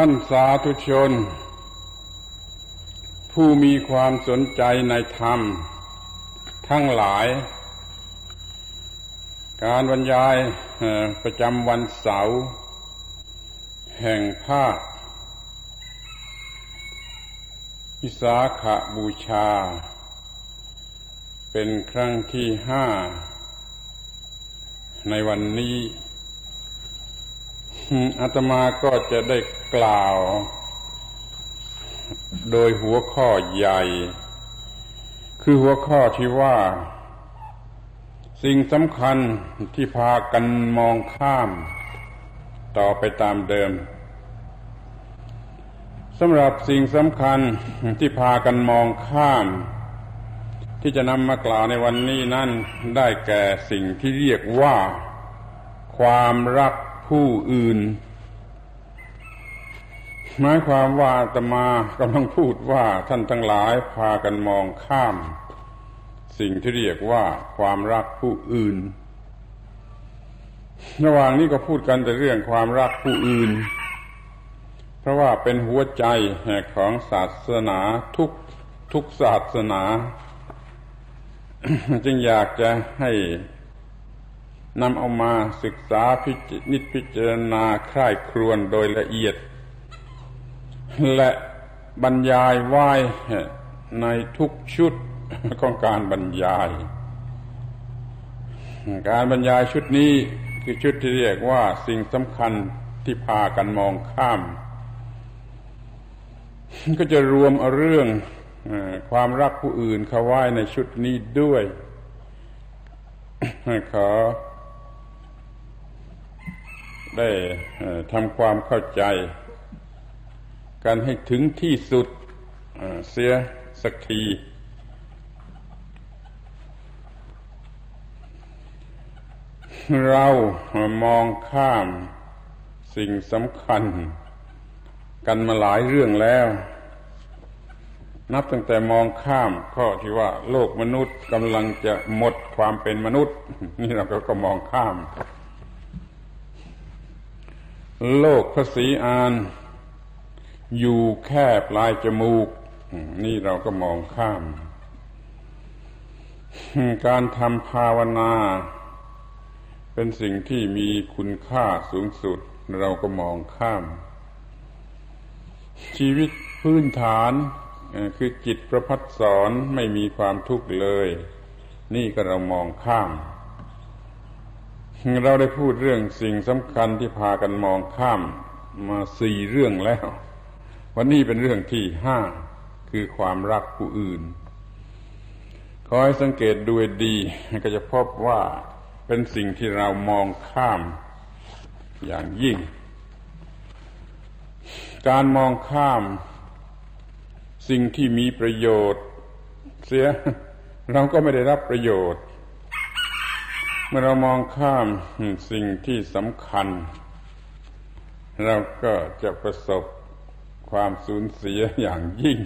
ท่านสาธุชน ผู้มีความสนใจในธรรม ทั้งหลาย การบรรยายประจำวันเสาร์แห่งภาคพิสาขบูชา เป็นครั้งที่ห้าในวันนี้ อาตมาก็จะได้กล่าว โดยหัวข้อใหญ่ คือหัวข้อที่ว่า สิ่งสำคัญที่พากันมองข้าม ต่อไปตามเดิมสำหรับสิ่งสำคัญที่พากันมองข้าม ที่จะนำมากล่าวในวันนี้นั่นได้แก่สิ่งที่เรียกว่า ความรัก ผู้อื่น หมายความว่าตมากำลังพูดว่าท่านทั้งหลายพากันมองข้าม สิ่งที่เรียกว่าความรักผู้อื่น ระหว่างนี้ก็พูดกันแต่เรื่องความรักผู้อื่น เพราะว่าเป็นหัวใจแห่ของศาสนาทุกทุกศาสนา จึงอยากจะให้ นำเอามาศึกษาพิจิตพิจารณาคร่ายครวนโดยละเอียด และบรรยายไว้ในทุกชุดของการบรรยาย การบรรยายชุดนี้คือชุดที่เรียกว่าสิ่งสำคัญที่พากันมองข้าม ก็จะรวมเรื่องความรักผู้อื่นเข้าไว้ในชุดนี้ด้วยขอ ได้ทำความเข้าใจ กันให้ถึงที่สุดเสียสักที เรามองข้ามสิ่งสำคัญ กันมาหลายเรื่องแล้ว นับตั้งแต่มองข้ามข้อที่ว่า โลกมนุษย์กำลังจะหมดความเป็นมนุษย์ นี่เราก็มองข้าม โลกภาษีอาน อยู่แค่ปลายจมูก นี่เราก็มองข้าม การทำภาวนา เป็นสิ่งที่มีคุณค่าสูงสุด เราก็มองข้าม ชีวิตพื้นฐานคือจิตประพัดสอนไม่มีความทุกข์เลย นี่ก็เรามองข้าม เราได้พูดเรื่องสิ่งสำคัญที่พากันมองข้ามมาสี่เรื่องแล้ว วันนี้เป็นเรื่องที่ห้าคือความรักผู้อื่น ขอให้สังเกตดูดี ก็จะพบว่าเป็นสิ่งที่เรามองข้ามอย่างยิ่ง การมองข้าม สิ่งที่มีประโยชน์ เสียเราก็ไม่ได้รับประโยชน์ มื่อเรามองข้ามสิ่งที่สำคัญ เราก็จะประสบความสูญเสียอย่างยิ่ง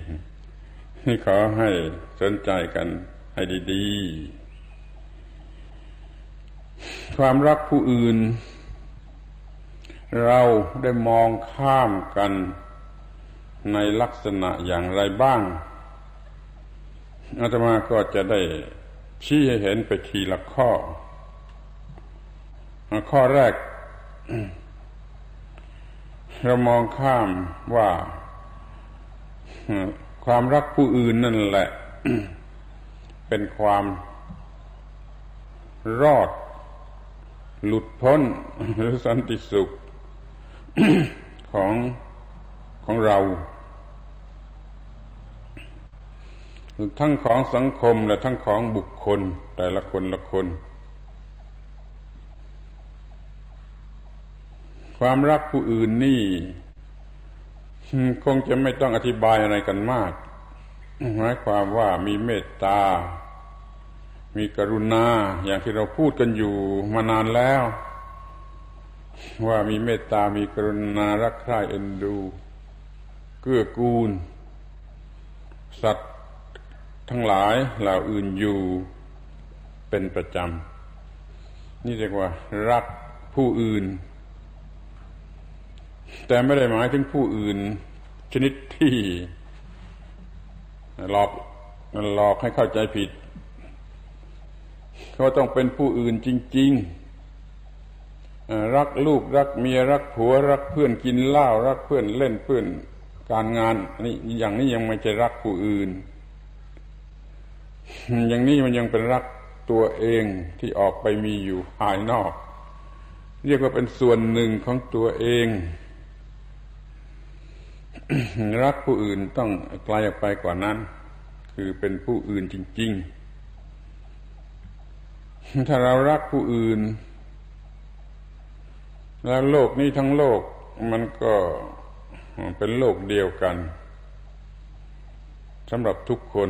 ขอให้สนใจกันให้ดีๆ ความรักผู้อื่น เราได้มองข้ามกันในลักษณะอย่างไรบ้างอาตมาก็จะได้ชี้ให้เห็นไปทีละข้อ ข้อแรก เรามองข้ามว่าความรักผู้อื่นนั่นแหละ เป็นความรอด หลุดพ้นหรือสันติสุขของของเรา ทั้งของสังคมและทั้งของบุคคลแต่ละคนละคน ความรักผู้อื่นนี่คงจะไม่ต้องอธิบายอะไรกันมากหมายความว่ามีเมตตา มีกรุณา อย่างที่เราพูดกันอยู่มานานแล้ว ว่ามีเมตตา มีกรุณารักใคร่เอ็นดู เกื้อกูล สัตว์ทั้งหลายเหล่าอื่นอยู่เป็นประจำนี่เรียกว่า รักผู้อื่น แต่ไม่ได้หมายถึงผู้อื่น ชนิดที่หลอกหลอกให้เข้าใจผิด เขาต้องเป็นผู้อื่นจริง ๆ รักลูกรักเมียรักผัว รักเพื่อนกินเหล้ารักเพื่อนเล่นเพื่อนการงานนี่อย่างนี้ยังไม่ใช่รักผู้อื่น อย่างนี้มันยังเป็นรักตัวเองที่ออกไปมีอยู่ภายนอก เรียกว่าเป็นส่วนหนึ่งของตัวเอง รักผู้อื่นต้องไกลออกไปกว่านั้น คือเป็นผู้อื่นจริง ๆ ถ้าเรารักผู้อื่น แล้วโลกนี้ทั้งโลกมันก็เป็นโลกเดียวกันสำหรับทุกคน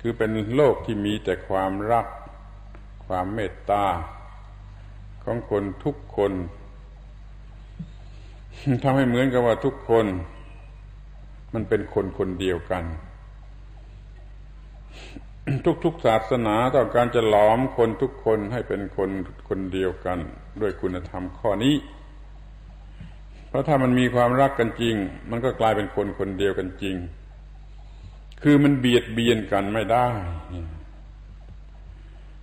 คือเป็นโลกที่มีแต่ความรัก ความเมตตา ของคนทุกคนทำให้เหมือนกับว่าทุกคน มันเป็นคนคนเดียวกัน ทุกๆศาสนาต้องการจะหลอมคนทุกคนให้เป็นคนคนเดียวกัน ด้วยคุณธรรมข้อนี้ เพราะถ้ามันมีความรักกันจริง มันก็กลายเป็นคนคนเดียวกันจริง คือมันเบียดเบียนกันไม่ได้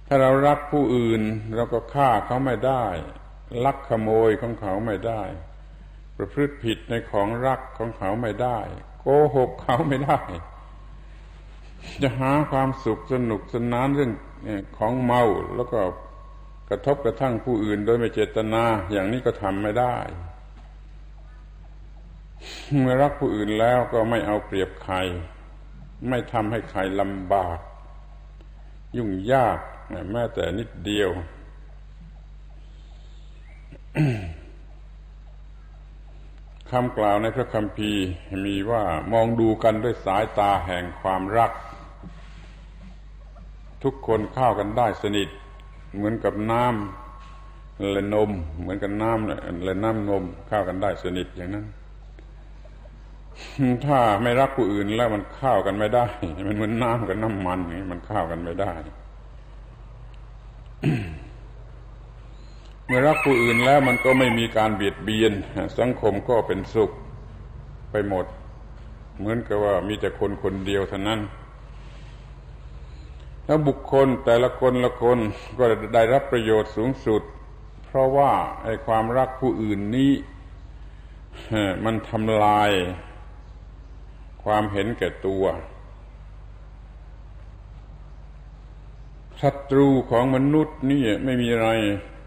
ถ้าเรารักผู้อื่นเราก็ฆ่าเขาไม่ได้ ลักขโมยของเขาไม่ได้ ประพฤติผิดในของรักของเขาไม่ได้ โกหกเขาไม่ได้ จะหาความสุขสนุกสนานเรื่องของเมาแล้วก็กระทบกระทั่งผู้อื่นโดยไม่เจตนาอย่างนี้ก็ทำไม่ได้ เมื่อรักผู้อื่นแล้วก็ไม่เอาเปรียบใคร ไม่ทำให้ใครลำบาก ยุ่งยากแม้แต่นิดเดียว คำกล่าวในพระคัมภีร์มีว่ามองดูกันด้วยสายตาแห่งความรัก ทุกคนเข้ากันได้สนิท เหมือนกับน้ำและนม เหมือนกับน้ำและน้ำนมเข้ากันได้สนิทอย่างนั้น ถ้าไม่รักผู้อื่นแล้วมันเข้ากันไม่ได้ มันเหมือนน้ำกับน้ำมันมันเข้ากันไม่ได้ มื่อรักผู้อื่นแล้วมันก็ไม่มีการเบียดเบียน สังคมก็เป็นสุขไปหมด เหมือนกับว่ามีแต่คนคนเดียวเท่านั้นแล้วบุคคลแต่ละคนละคนก็ได้รับประโยชน์สูงสุด เพราะว่าไอ้ความรักผู้อื่นนี้มันทำลาย ความเห็นแก่ตัวศัตรูของมนุษย์นี่ไม่มีอะไร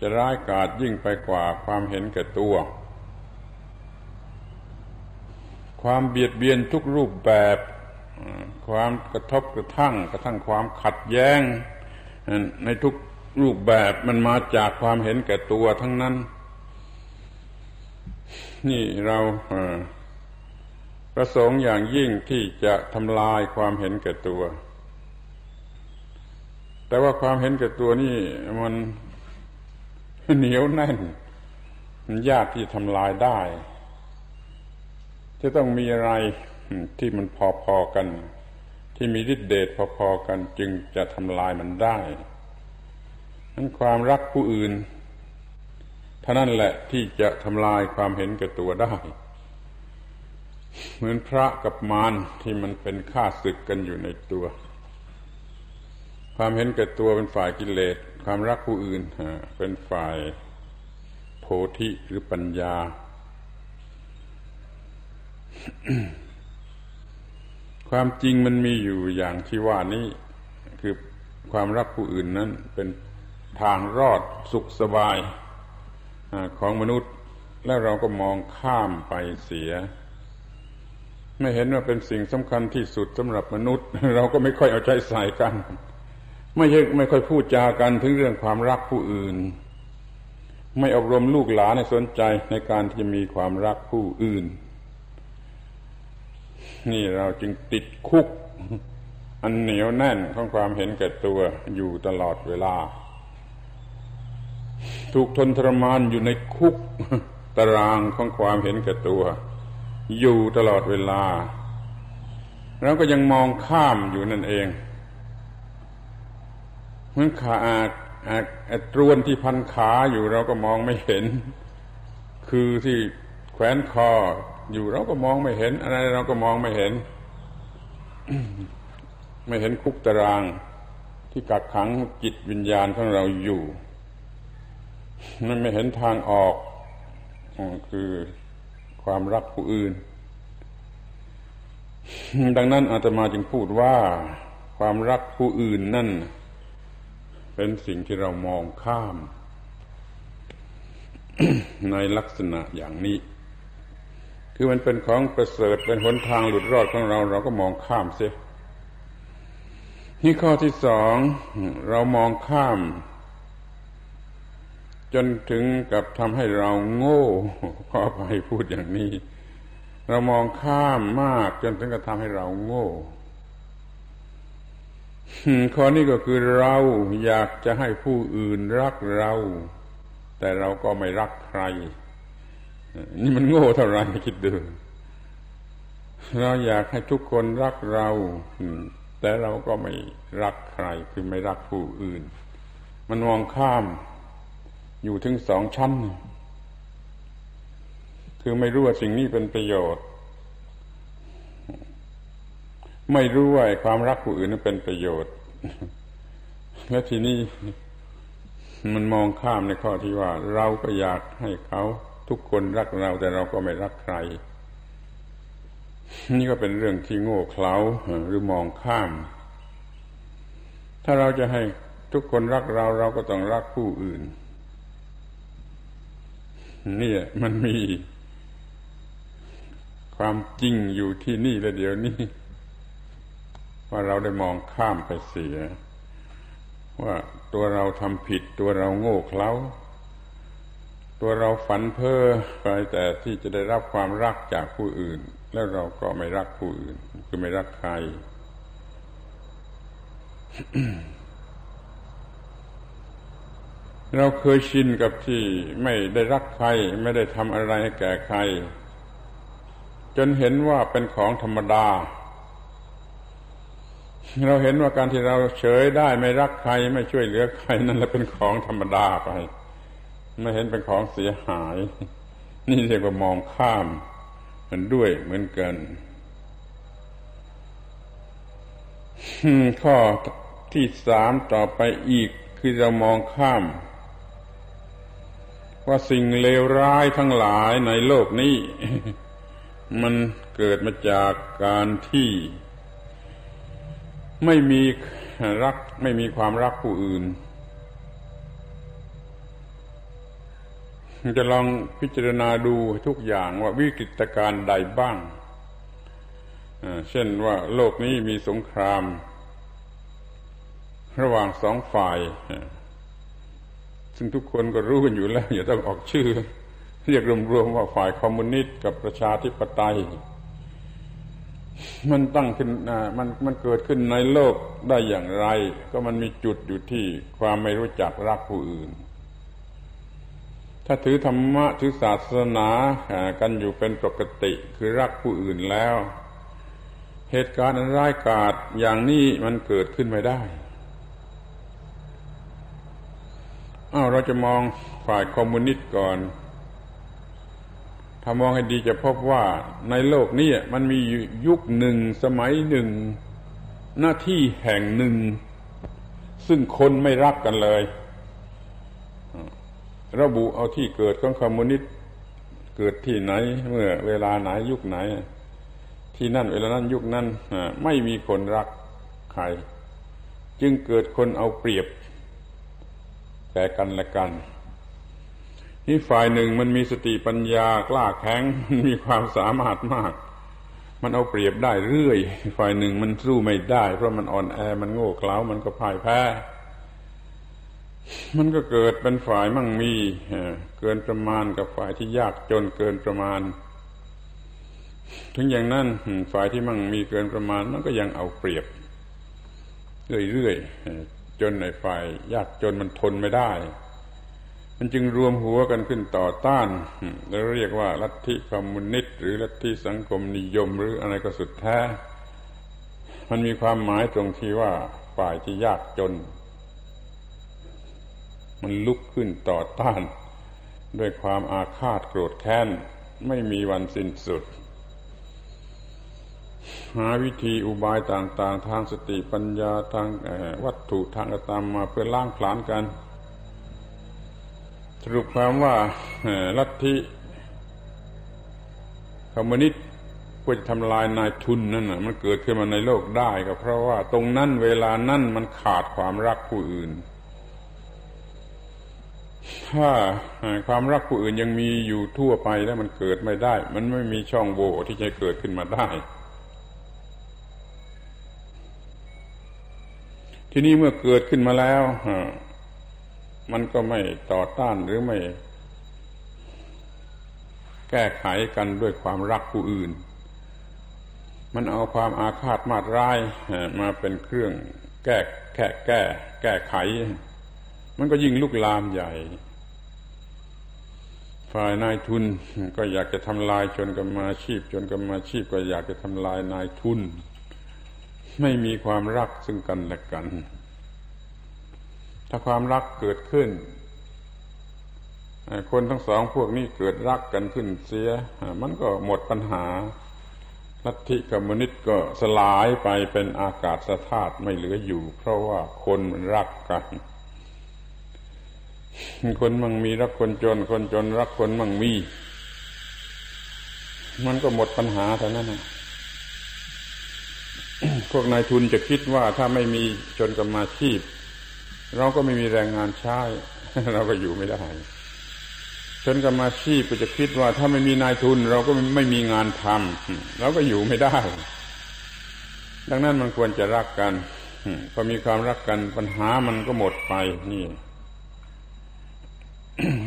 จะร้ายกาจยิ่งไปกว่าความเห็นแก่ตัว ความเบียดเบียนทุกรูปแบบ ความกระทบกระทั่ง กระทั่งความขัดแย้ง ในทุกรูปแบบมันมาจากความเห็นแก่ตัวทั้งนั้น นี่เราประสงค์อย่างยิ่งที่จะทำลายความเห็นแก่ตัว แต่ว่าความเห็นแก่ตัวนี่มัน เหนียวแน่น มันยากที่ทำลายได้ จะต้องมีอะไรที่มันพอๆกัน ที่มีฤทธิเดชพอๆกัน จึงจะทำลายมันได้นั้นความรักผู้อื่นเท่านั้นแหละที่จะทำลายความเห็นแก่ตัวได้ เหมือนพระกับมารที่มันเป็นข้าศึกกันอยู่ในตัว ความเห็นแก่ตัวเป็นฝ่ายกิเลส ความรักผู้อื่นเป็นฝ่ายโพธิหรือปัญญา ความจริงมันมีอยู่อย่างที่ว่านี้คือความรักผู้อื่นนั้นเป็นทางรอดสุขสบายของมนุษย์แล้วเราก็มองข้ามไปเสีย ไม่เห็นว่าเป็นสิ่งสำคัญที่สุดสำหรับมนุษย์ เราก็ไม่ค่อยเอาใจใส่กัน ไม่ใช่ไม่ค่อยพูดจากันถึงเรื่องความรักผู้อื่น ไม่อบรมลูกหลานในสนใจในการที่จะมีความรักผู้อื่น นี่เราจึงติดคุก อันเหนียวแน่นของความเห็นแก่ตัวอยู่ตลอดเวลา ถูกทนทรมานอยู่ในคุกตารางของความเห็นแก่ตัว อยู่ตลอดเวลา แล้วก็ยังมองข้ามอยู่นั่นเอง เหมือนขาอาตรวนที่พันขาอยู่เราก็มองไม่เห็น คือที่แขวนคออยู่เราก็มองไม่เห็น อะไรเราก็มองไม่เห็น ไม่เห็นคุกตาราง ที่กักขังจิตวิญญาณของเราอยู่มันไม่เห็นทางออกคือความรักผู้อื่น ดังนั้นอาตมาจึงพูดว่าความรักผู้อื่นนั่น เป็นสิ่งที่เรามองข้าม ในลักษณะอย่างนี้ คือมันเป็นของประเสริฐเป็นหนทางหลุดรอดของเรา เราก็มองข้ามเสียนี่ข้อที่สองเรามองข้าม จนถึงกับทำให้เราโง่ขอไปพูดอย่างนี้ เรามองข้ามมากจนถึงกับทำให้เราโง่ ข้อนี้ก็คือเราอยากจะให้ผู้อื่นรักเรา แต่เราก็ไม่รักใคร นี่มันโง่เท่าไรคิดดูเราอยากให้ทุกคนรักเราแต่เราก็ไม่รักใคร คือไม่รักผู้อื่น มันมองข้ามอยู่ถึงสองชั้น คือไม่รู้ว่าสิ่งนี้เป็นประโยชน์ ไม่รู้ว่าความรักผู้อื่นนั้นเป็นประโยชน์ และทีนี้มันมองข้ามในข้อที่ว่า เราก็อยากให้เขาทุกคนรักเราแต่เราก็ไม่รักใคร นี่ก็เป็นเรื่องที่โง่เขลาหรือมองข้าม ถ้าเราจะให้ทุกคนรักเราเราก็ต้องรักผู้อื่น นี่มันมีความจริงอยู่ที่นี่และเดี๋ยวนี้ ว่าเราได้มองข้ามไปเสีย ว่าตัวเราทำผิดตัวเราโง่เขลาตัวเราฝันเพ้อไปแต่ที่จะได้รับความรักจากผู้อื่น แล้วเราก็ไม่รักผู้อื่น คือไม่รักใครเราเคยชินกับที่ไม่ได้รักใคร ไม่ได้ทำอะไรให้แก่ใคร จนเห็นว่าเป็นของธรรมดา เราเห็นว่าการที่เราเฉยได้ไม่รักใครไม่ช่วยเหลือใครนั่นแหละเป็นของธรรมดาไป ไม่เห็นเป็นของเสียหาย นี่เรียกว่ามองข้าม มันด้วยเหมือนกันข้อที่สามต่อไปอีกคือเรามองข้าม ว่าสิ่งเลวร้ายทั้งหลายในโลกนี้ มันเกิดมาจากการที่ ไม่มีรักไม่มีความรักผู้อื่น จะลองพิจารณาดูทุกอย่างว่าวิกฤตการณ์ใดบ้าง เช่นว่าโลกนี้มีสงคราม ระหว่างสองฝ่าย ซึ่งทุกคนก็รู้กันอยู่แล้วอย่าต้องออกชื่อ เรียกรวมๆว่าฝ่ายคอมมิวนิสต์กับประชาธิปไตย มันตั้งขึ้นมันมันเกิดขึ้นในโลกได้อย่างไร ก็มันมีจุดอยู่ที่ความไม่รู้จักรักผู้อื่น ถ้าถือธรรมะถือศาสนากันอยู่เป็นปกติคือรักผู้อื่นแล้ว เหตุการณ์อันร้ายกาจอย่างนี้มันเกิดขึ้นไม่ได้อ้าวเราจะมองฝ่ายคอมมิวนิสต์ก่อน ถ้ามองให้ดีจะพบว่าในโลกนี้มันมียุคหนึ่งสมัยหนึ่ง หน้าที่แห่งหนึ่ง ซึ่งคนไม่รักกันเลย ระบุเอาที่เกิดของคอมมิวนิสต์เกิดที่ไหน เมื่อเวลาไหนยุคไหน ที่นั่นเวลานั้นยุคนั้นไม่มีคนรักใคร จึงเกิดคนเอาเปรียบแก่กันและกัน นี่ฝ่ายหนึ่งมันมีสติปัญญากล้าแข็งมันมีความสามารถมาก มันเอาเปรียบได้เรื่อย ฝ่ายหนึ่งมันสู้ไม่ได้ เพราะมันอ่อนแอมันโง่เขลามันก็พ่ายแพ้ มันก็เกิดเป็นฝ่ายมั่งมีเกินประมาณกับฝ่ายที่ยากจนเกินประมาณ ถึงอย่างนั้นฝ่ายที่มั่งมีเกินประมาณมันก็ยังเอาเปรียบเรื่อยจนในฝ่ายยากจนมันทนไม่ได้ มันจึงรวมหัวกันขึ้นต่อต้านแล้วเรียกว่าลัทธิคอมมิวนิสต์หรือลัทธิสังคมนิยมหรืออะไรก็สุดแท้ มันมีความหมายตรงที่ว่าฝ่ายที่ยากจน มันลุกขึ้นต่อต้าน ด้วยความอาฆาตโกรธแค้น ไม่มีวันสิ้นสุด หาวิธีอุบายต่าง ๆ ทางสติปัญญาทางวัตถุทางกรรมมาเพื่อล้างผลาญกัน สรุปความว่าลัทธิคอมมิวนิสต์เพื่อจะทำลายนายทุนนั่นนะมันเกิดขึ้นมาในโลกได้ก็เพราะว่าตรงนั้นเวลานั้นมันขาดความรักผู้อื่น ถ้าความรักผู้อื่นยังมีอยู่ทั่วไปแล้วมันเกิดไม่ได้ มันไม่มีช่องโหว่ที่จะเกิดขึ้นมาได้ ที่นี่เมื่อเกิดขึ้นมาแล้ว มันก็ไม่ต่อต้านหรือไม่ แก้ไขกันด้วยความรักผู้อื่น มันเอาความอาฆาตมาร้ายมาเป็นเครื่องแก้แค่แก้ แก้ไข มันก็ยิ่งลุกลามใหญ่ ฝ่ายนายทุนก็อยากจะทำลายชนกรรมาชีพ ชนกรรมาชีพก็อยากจะทำลายนายทุน ไม่มีความรักซึ่งกันและกัน ถ้าความรักเกิดขึ้น คนทั้งสองพวกนี้เกิดรักกันขึ้นเสีย มันก็หมดปัญหา ลัทธิคอมมิวนิสต์ก็สลายไปเป็นอากาศธาตุไม่เหลืออยู่ เพราะว่าคนมันรักกัน คนมั่งมีรักคนจน คนจนรักคนมั่งมี มันก็หมดปัญหาเท่านั้นนะพวกนายทุนจะคิดว่าถ้าไม่มีจนกรรมาชีพ เราก็ไม่มีแรงงานใช้ เราก็อยู่ไม่ได้จนกรรมาชีพก็จะคิดว่า ถ้าไม่มีนายทุน เราก็ไม่มีงานทำเราก็อยู่ไม่ได้ ดังนั้นมันควรจะรักกันพอมีความรักกันปัญหามันก็หมดไปนี่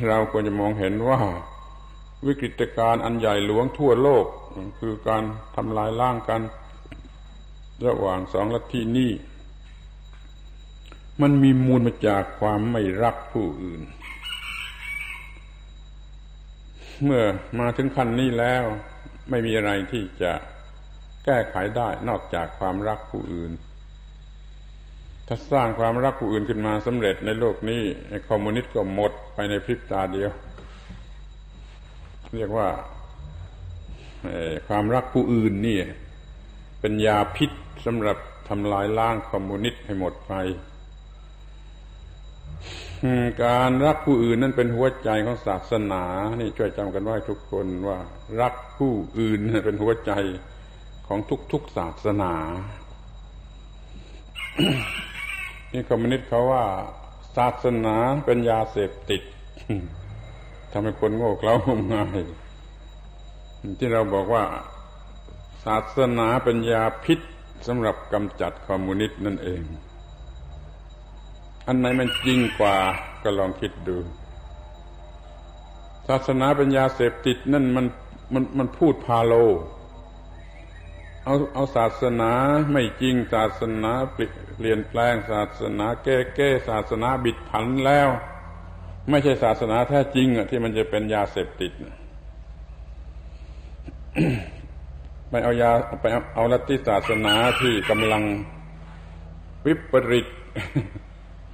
เราควรจะมองเห็นว่า วิกฤตการณ์อันใหญ่หลวงทั่วโลก คือการทำลายล้างกัน ระหว่างสองลัทธินี้ มันมีมูลมาจากความไม่รักผู้อื่น เมื่อมาถึงขั้นนี้แล้ว ไม่มีอะไรที่จะแก้ไขได้นอกจากความรักผู้อื่น ถ้าสร้างความรักผู้อื่นขึ้นมาสำเร็จในโลกนี้คอมมิวนิสต์ก็หมดไปในพริบตาเดียว เรียกว่าความรักผู้อื่นนี่เป็นยาพิษสำหรับทำลายล้างคอมมิวนิสต์ให้หมดไป การรักผู้อื่นนั่นเป็นหัวใจของศาสนา นี่ช่วยจำกันไว้ทุกคนว่า รักผู้อื่นเป็นหัวใจของทุกๆศาสนา นี่คอมมิวนิสต์เขาว่า ศาสนาเป็นยาเสพติดทำให้คนโง่เขลางมงายที่เราบอกว่า ศาสนาเป็นยาพิษสำหรับกำจัดคอมมิวนิสต์นั่นเอง อันไหนมันจริงกว่าก็ลองคิดดูศาสนาเป็นยาเสพติดนั่นมันมันมันพูดพาโล เอาเอาศาสนาไม่จริงศาสนาเปลี่ยนแปลงศาสนาแก้แก้ศาสนาบิดผันแล้ว ไม่ใช่ศาสนาแท้จริงอะที่มันจะเป็นยาเสพติดไปเอายาไปเอาลัทธิศาสนาที่กำลังวิปริต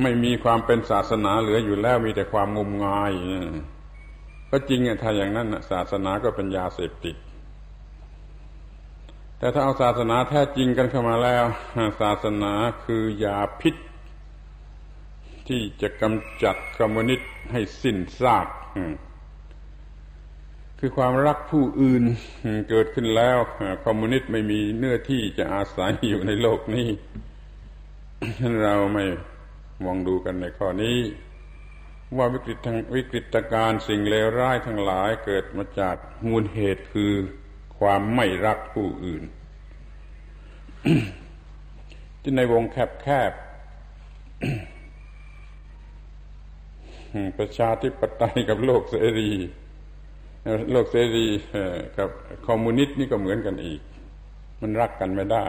ไม่มีความเป็นศาสนาเหลืออยู่แล้วมีแต่ความงมงายก็จริงอะถ้าอย่างนั้นศาสนาก็เป็นยาเสพติด แต่ถ้าเอาศาสนาแท้จริงกันเข้ามาแล้ว ศาสนาคือยาพิษ ที่จะกำจัดคอมมิวนิสต์ให้สิ้นซากคือความรักผู้อื่นเกิดขึ้นแล้วคอมมิวนิสต์ไม่มีเนื้อที่จะอาศัยอยู่ในโลกนี้เราไม่ มองดูกันในข้อนี้ ว่าวิกฤตทางวิกฤตการสิ่งเลวร้ายทั้งหลายเกิดมาจากมูลเหตุคือความไม่รักผู้อื่น ที่ในวงแคบๆประชาธิปไตยกับโลกเสรีโลกเสรีกับคอมมิวนิสต์นี่ก็เหมือนกันอีก มันรักกันไม่ได้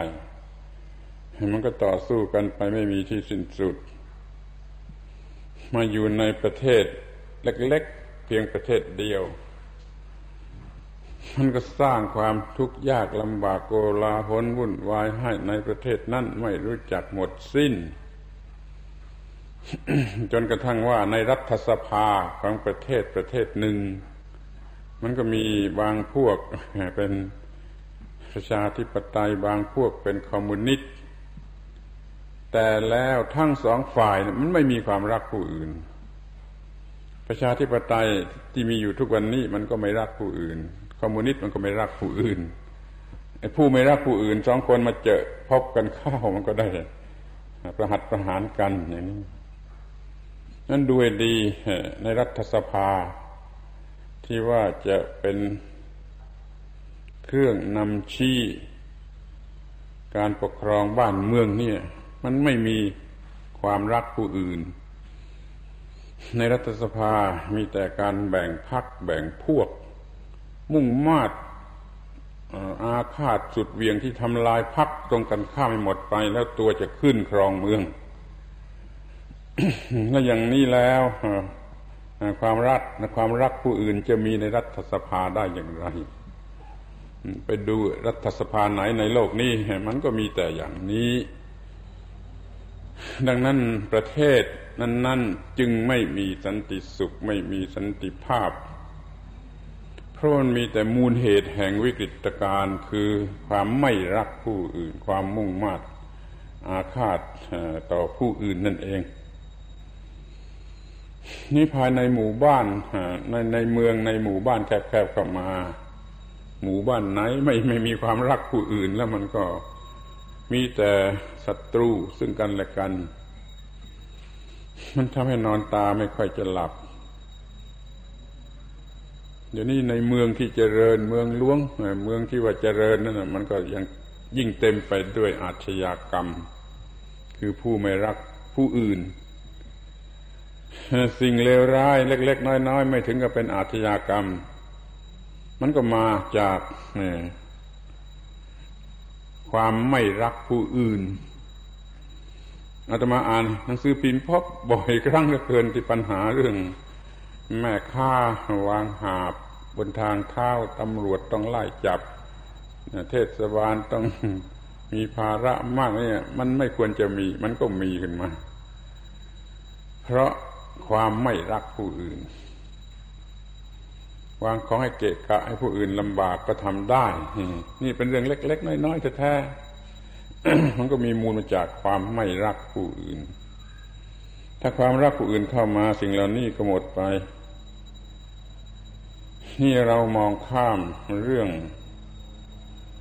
มันก็ต่อสู้กันไปไม่มีที่สิ้นสุด มาอยู่ในประเทศ เล็กๆ เพียงประเทศเดียว มันก็สร้างความทุกข์ยากลำบากโกลาหลวุ่นวายให้ในประเทศนั้นไม่รู้จักหมดสิ้น จนกระทั่งว่าในรัฐสภาของประเทศประเทศหนึ่ง มันก็มีบางพวกเป็นประชาธิปไตยบางพวกเป็นคอมมิวนิสต์ แต่แล้วทั้งสองฝ่ายมันไม่มีความรักผู้อื่น ประชาธิปไตยที่มีอยู่ทุกวันนี้มันก็ไม่รักผู้อื่น คอมมิวนิสต์มันก็ไม่รักผู้อื่นไอ้ผู้ไม่รักผู้อื่นสองคนมาเจอพบกันเข้ามันก็ได้ ประหัตประหารกันอย่างนี้นั่นดูดีในรัฐสภา ที่ว่าจะเป็นเครื่องนำชี้การปกครองบ้านเมืองเนี่ย มันไม่มีความรักผู้อื่น ในรัฐสภามีแต่การแบ่งพักแบ่งพวก มุ่งมาดอาฆาตสุดเวียงที่ทำลายพักตรงกันข้ามให้หมดไปแล้วตัวจะขึ้นครองเมืองถ้าอย่างนี้แล้วความรักความรักผู้อื่นจะมีในรัฐสภาได้อย่างไร ไปดูรัฐสภาไหนในโลกนี้มันก็มีแต่อย่างนี้ ดังนั้นประเทศนั้น ๆ จึงไม่มีสันติสุขไม่มีสันติภาพ เพราะมันมีแต่มูลเหตุแห่งวิกฤตการณ์คือความไม่รักผู้อื่น ความมุ่งมา่อาฆาตต่อผู้อื่นนั่นเอง นี่ภายในหมู่บ้านในในเมืองในหมู่บ้านแคบๆเข้ามา หมู่บ้านไหนไม่ไม่มีความรักผู้อื่นแล้วมันก็ มีแต่ศัตรูซึ่งกันและกัน มันทำให้นอนตาไม่ค่อยจะหลับ เดี๋ยวนี้ในเมืองที่เจริญเมืองล้วง เมืองที่ว่าเจริญนั่นมันก็ยังยิ่งเต็มไปด้วยอาชญากรรม คือผู้ไม่รักผู้อื่น สิ่งเลวร้ายเล็ก ๆ น้อย ๆ ไม่ถึงกับเป็นอาชญากรรม มันก็มาจาก ความไม่รักผู้อื่นอาตมาอ่านหนังสือพิมพ์พบบ่อยครั้งเหลือเกินที่ปัญหาเรื่อง แม่ค้าวางหาบบนทางเท้าตำรวจต้องไล่จับเทศบาลต้องมีภาระมากเนี่ย มันไม่ควรจะมี มันก็มีขึ้นมา เพราะความไม่รักผู้อื่น วางของให้เกะกะ ให้ผู้อื่นลำบากก็ทำได้ นี่เป็นเรื่องเล็ก ๆ น้อยๆแท้ๆมันก็มีมูลมาจากความไม่รักผู้อื่น ถ้าความรักผู้อื่นเข้ามาสิ่งเหล่านี้ก็หมดไปนี่เรามองข้ามเรื่อง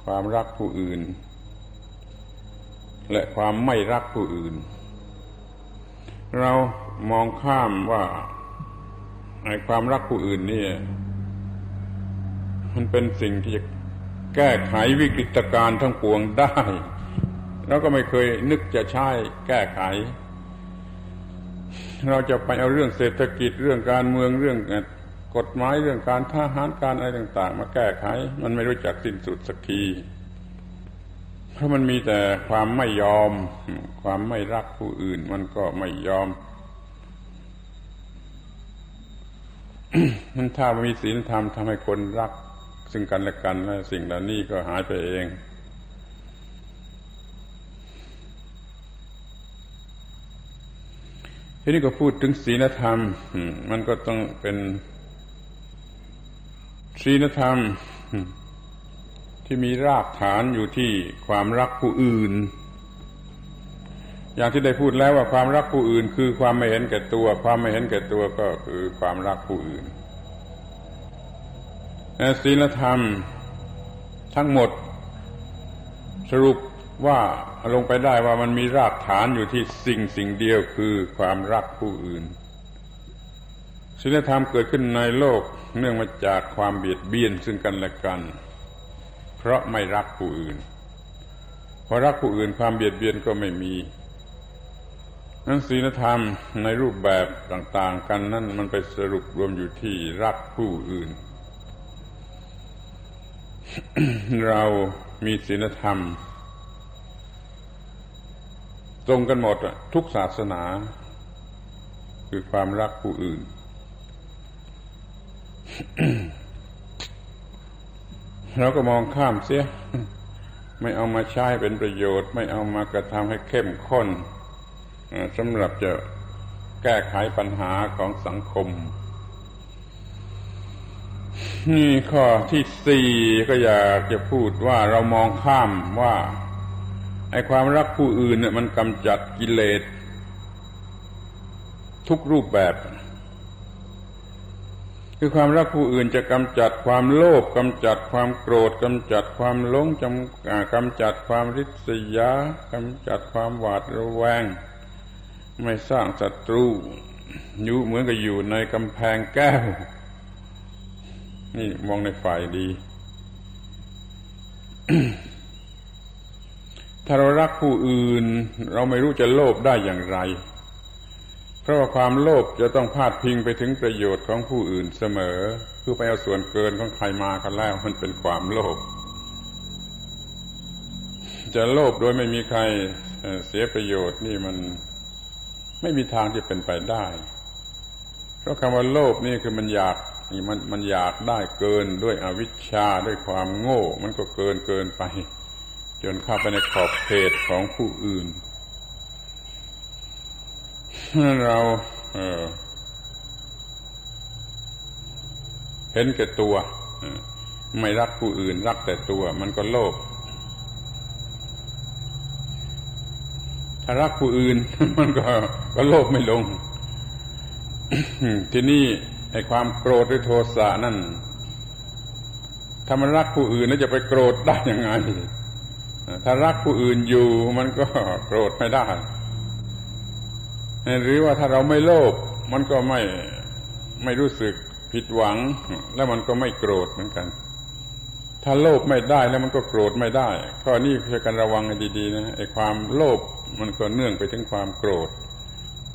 ความรักผู้อื่น และความไม่รักผู้อื่น เรามองข้ามว่าในความรักผู้อื่นนี่ มันเป็นสิ่งที่จะแก้ไขวิกฤตการณ์ทั้งปวงได้ แล้วก็ไม่เคยนึกจะใช้แก้ไข เราจะไปเอาเรื่องเศรษฐกิจเรื่องการเมืองเรื่องกฎหมายเรื่องการทหารการอะไรต่าง ๆ มาแก้ไข มันไม่รู้จักสิ้นสุดสักทีเพราะมันมีแต่ความไม่ยอม ความไม่รักผู้อื่น มันก็ไม่ยอมมันถ้ามีศีลธรรมทำให้คนรัก ซึ่งกันและกันแล้วสิ่งเหล่านี้ก็หายไปเอง ทีนี้ก็พูดถึงศีลธรรม มันก็ต้องเป็นศีลธรรม ที่มีรากฐานอยู่ที่ความรักผู้อื่น อย่างที่ได้พูดแล้วว่าความรักผู้อื่น คือความไม่เห็นแก่ตัว ความไม่เห็นแก่ตัวก็คือความรักผู้อื่น ศีลธรรมทั้งหมดสรุปว่าลงไปได้ว่ามันมีรากฐานอยู่ที่สิ่งสิ่งเดียวคือความรักผู้อื่นศีลธรรมเกิดขึ้นในโลกเนื่องมาจากความเบียดเบียนซึ่งกันและกัน เพราะไม่รักผู้อื่นพอรักผู้อื่นความเบียดเบียนก็ไม่มีนั้นศีลธรรมในรูปแบบต่าง ๆ กันนั่นมันไปสรุปรวมอยู่ที่รักผู้อื่น เรามีศีลธรรม ตรงกันหมดทุกศาสนา คือความรักผู้อื่น เราก็มองข้ามเสีย ไม่เอามาใช้เป็นประโยชน์ ไม่เอามากระทำให้เข้มข้นสำหรับจะแก้ไขปัญหาของสังคม นี่ข้อที่สี่ก็อยากจะพูดว่าเรามองข้ามว่าไอ้ความรักผู้อื่นเนี่ยมันกำจัดกิเลสทุกรูปแบบ คือความรักผู้อื่นจะกำจัดความโลภกำจัดความโกรธกำจัดความหลงจำกำจัดความริษยากำจัดความหวาดระแวง ไม่สร้างศัตรูอยู่เหมือนกับอยู่ในกำแพงแก้ว นี่มองในฝ่ายดี ถ้าเรารักผู้อื่น เราไม่รู้จะโลภได้อย่างไร เพราะว่าความโลภจะต้องพาดพิงไปถึงประโยชน์ของผู้อื่นเสมอ คือไปเอาส่วนเกินของใครมากันแล้ว มันเป็นความโลภจะโลภโดยไม่มีใครเสียประโยชน์นี่มันไม่มีทางที่เป็นไปได้ เพราะคำว่าโลภนี่คือมันอยาก นี่มันมันอยากได้เกินด้วยอวิชชาด้วยความโง่ มันก็เกินเกินไป จนเข้าไปในขอบเขตของผู้อื่นเราเเห็นแก่ตัวไม่รักผู้อื่น รักแต่ตัว มันก็โลภถ้ารักผู้อื่น มันก็ก็โลภไม่ลง ทีนี้ ไอ้ความโกรธหรือโทสะนั่นถ้ามันรักผู้อื่นแล้วจะไปโกรธได้ยังไง ถ้ารักผู้อื่นอยู่มันก็โกรธไม่ได้ หรือว่าถ้าเราไม่โลภมันก็ไม่ไม่รู้สึกผิดหวัง แล้วมันก็ไม่โกรธเหมือนกัน ถ้าโลภไม่ได้แล้วมันก็โกรธไม่ได้ ข้อนี้เพื่อกันระวังให้ดีๆนะไอ้ความโลภมันก็เนื่องไปถึงความโกรธ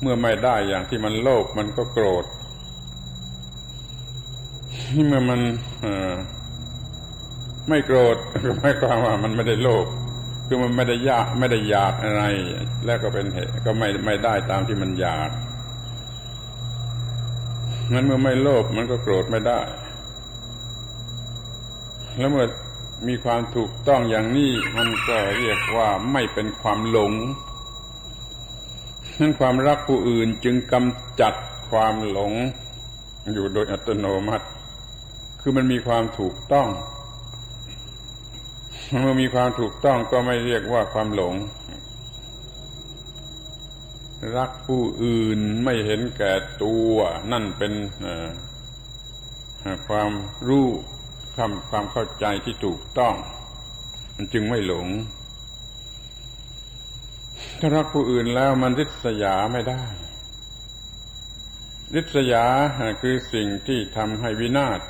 เมื่อไม่ได้อย่างที่มันโลภมันก็โกรธ เมื่อมันไม่โกรธก็หมายความว่ามันไม่ได้โลภคือมันไม่ได้ยากไม่ได้อยากอะไร แล้วก็เป็นเหตุก็ไม่ไม่ได้ตามที่มันอยากมันเมื่อไม่โลภมันก็โกรธไม่ได้ แล้วเมื่อมีความถูกต้องอย่างนี้มันก็เรียกว่าไม่เป็นความหลงนั้นความรักผู้อื่นจึงกำจัดความหลงอยู่โดยอัตโนมัติ คือมันมีความถูกต้อง เมื่อมีความถูกต้องก็ไม่เรียกว่าความหลง รักผู้อื่นไม่เห็นแก่ตัว นั่นเป็นความรู้ความความเข้าใจที่ถูกต้อง มันจึงไม่หลง ถ้ารักผู้อื่นแล้วมันริษยาไม่ได้ริษยาคือสิ่งที่ทำให้วินาศ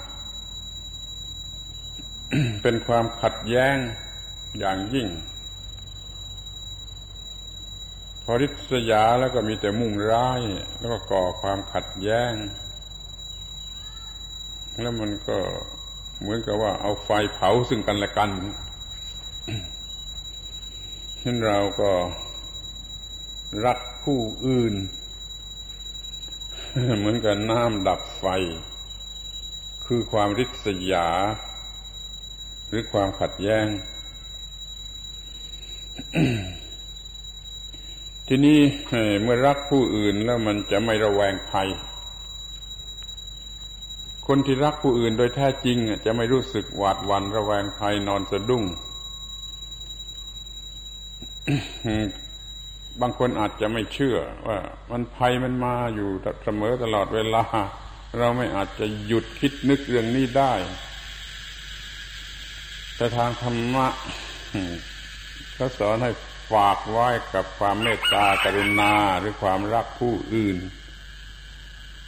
เป็นความขัดแย้งอย่างยิ่ง พอริษยาแล้วก็มีแต่มุ่งร้าย แล้วก็ก่อความขัดแย้ง แล้วมันก็เหมือนกับว่าเอาไฟเผาซึ่งกันและกันนั้นเราก็รักผู้อื่น เหมือนกับน้ำดับไฟ คือความริษยา หรือความขัดแย้ง ทีนี้เมื่อรักผู้อื่นแล้วมันจะไม่ระแวงภัย คนที่รักผู้อื่นโดยแท้จริงจะไม่รู้สึกหวาดหวั่นระแวงภัยนอนสะดุ้งบางคนอาจจะไม่เชื่อ ว่ามันภัยมันมาอยู่เสมอตลอดเวลา เราไม่อาจจะหยุดคิดนึกเรื่องนี้ได้ แต่ทางธรรมะเขาสอนให้ฝากไว้กับความเมตตากรุณาหรือความรักผู้อื่น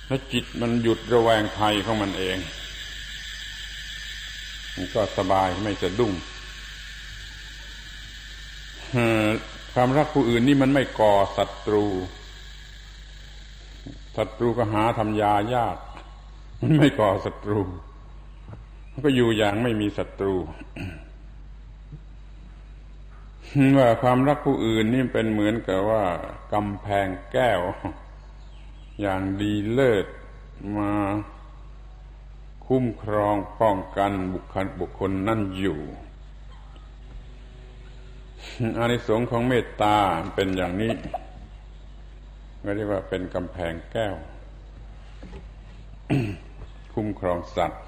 แล้วจิตมันหยุดระแวงภัยของมันเองมันก็สบายไม่จะดุ้งความรักผู้อื่นนี่มันไม่ก่อศัตรูศัตรูก็หาทำยายาก มันไม่ก่อศัตรู ก็อยู่อย่างไม่มีศัตรูว่าความรักผู้อื่นนี่เป็นเหมือนกับว่ากำแพงแก้ว อย่างดีเลิศมาคุ้มครองป้องกันบุคคลบุคคลนั่นอยู่อานิสงส์ของเมตตาเป็นอย่างนี้ก็เรียกว่าเป็นกำแพงแก้ว คุ้มครองสัตว์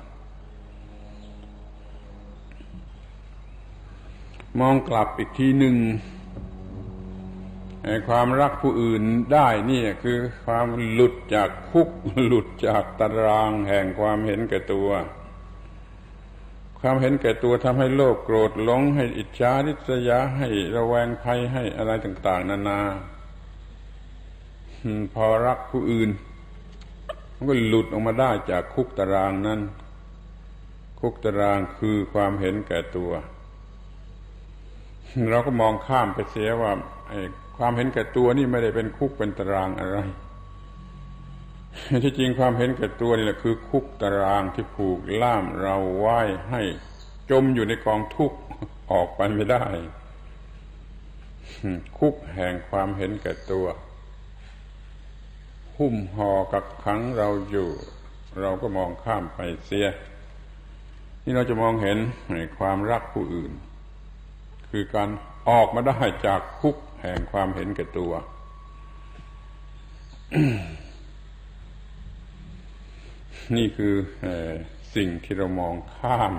มองกลับอีกทีหนึ่งความรักผู้อื่นได้นี่คือความหลุดจากคุกหลุดจากตารางแห่งความเห็นแก่ตัว ความเห็นแก่ตัวทำให้โลภโกรธหลงให้อิจฉาริษยาให้ระแวงภัยให้อะไรต่าง ๆ นานาพอรักผู้อื่น มันก็หลุดออกมาได้จากคุกตารางนั้น คุกตารางคือความเห็นแก่ตัว เราก็มองข้ามไปเสียว่าความเห็นแก่ตัวนี่ไม่ได้เป็นคุกเป็นตารางอะไร ที่จริงความเห็นแก่ตัวนี่แหละคือ คุกตารางที่ผูกล่ามเราไว้ให้จมอยู่ในกองทุกข์ออกไปไม่ได้ คุกแห่งความเห็นแก่ตัว หุ้มห่อกับขังเราอยู่ เราก็มองข้ามไปเสีย นี่เราจะมองเห็นในความรักผู้อื่น คือการออกมาได้จากคุกแห่งความเห็นแก่ตัว นี่คือสิ่งที่เรามองข้าม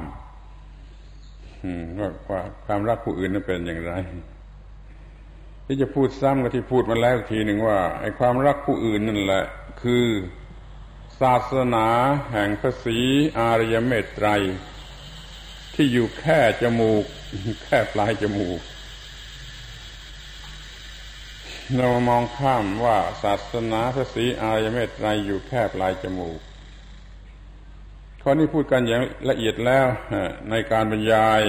ว่าความรักผู้อื่นนั้นเป็นอย่างไร ที่จะพูดซ้ำกับที่พูดมาแล้วทีหนึ่งว่าไอ้ความรักผู้อื่นนั่นแหละ คือศาสนาแห่งพระศรีอารยเมตไตร ที่อยู่แค่จมูก แค่ปลายจมูก เรามองข้ามว่าศาสนาพระศรีอารยเมตไตรอยู่แค่ปลายจมูกข้อนี้พูดกันอย่างละเอียดแล้วในการบรรยาย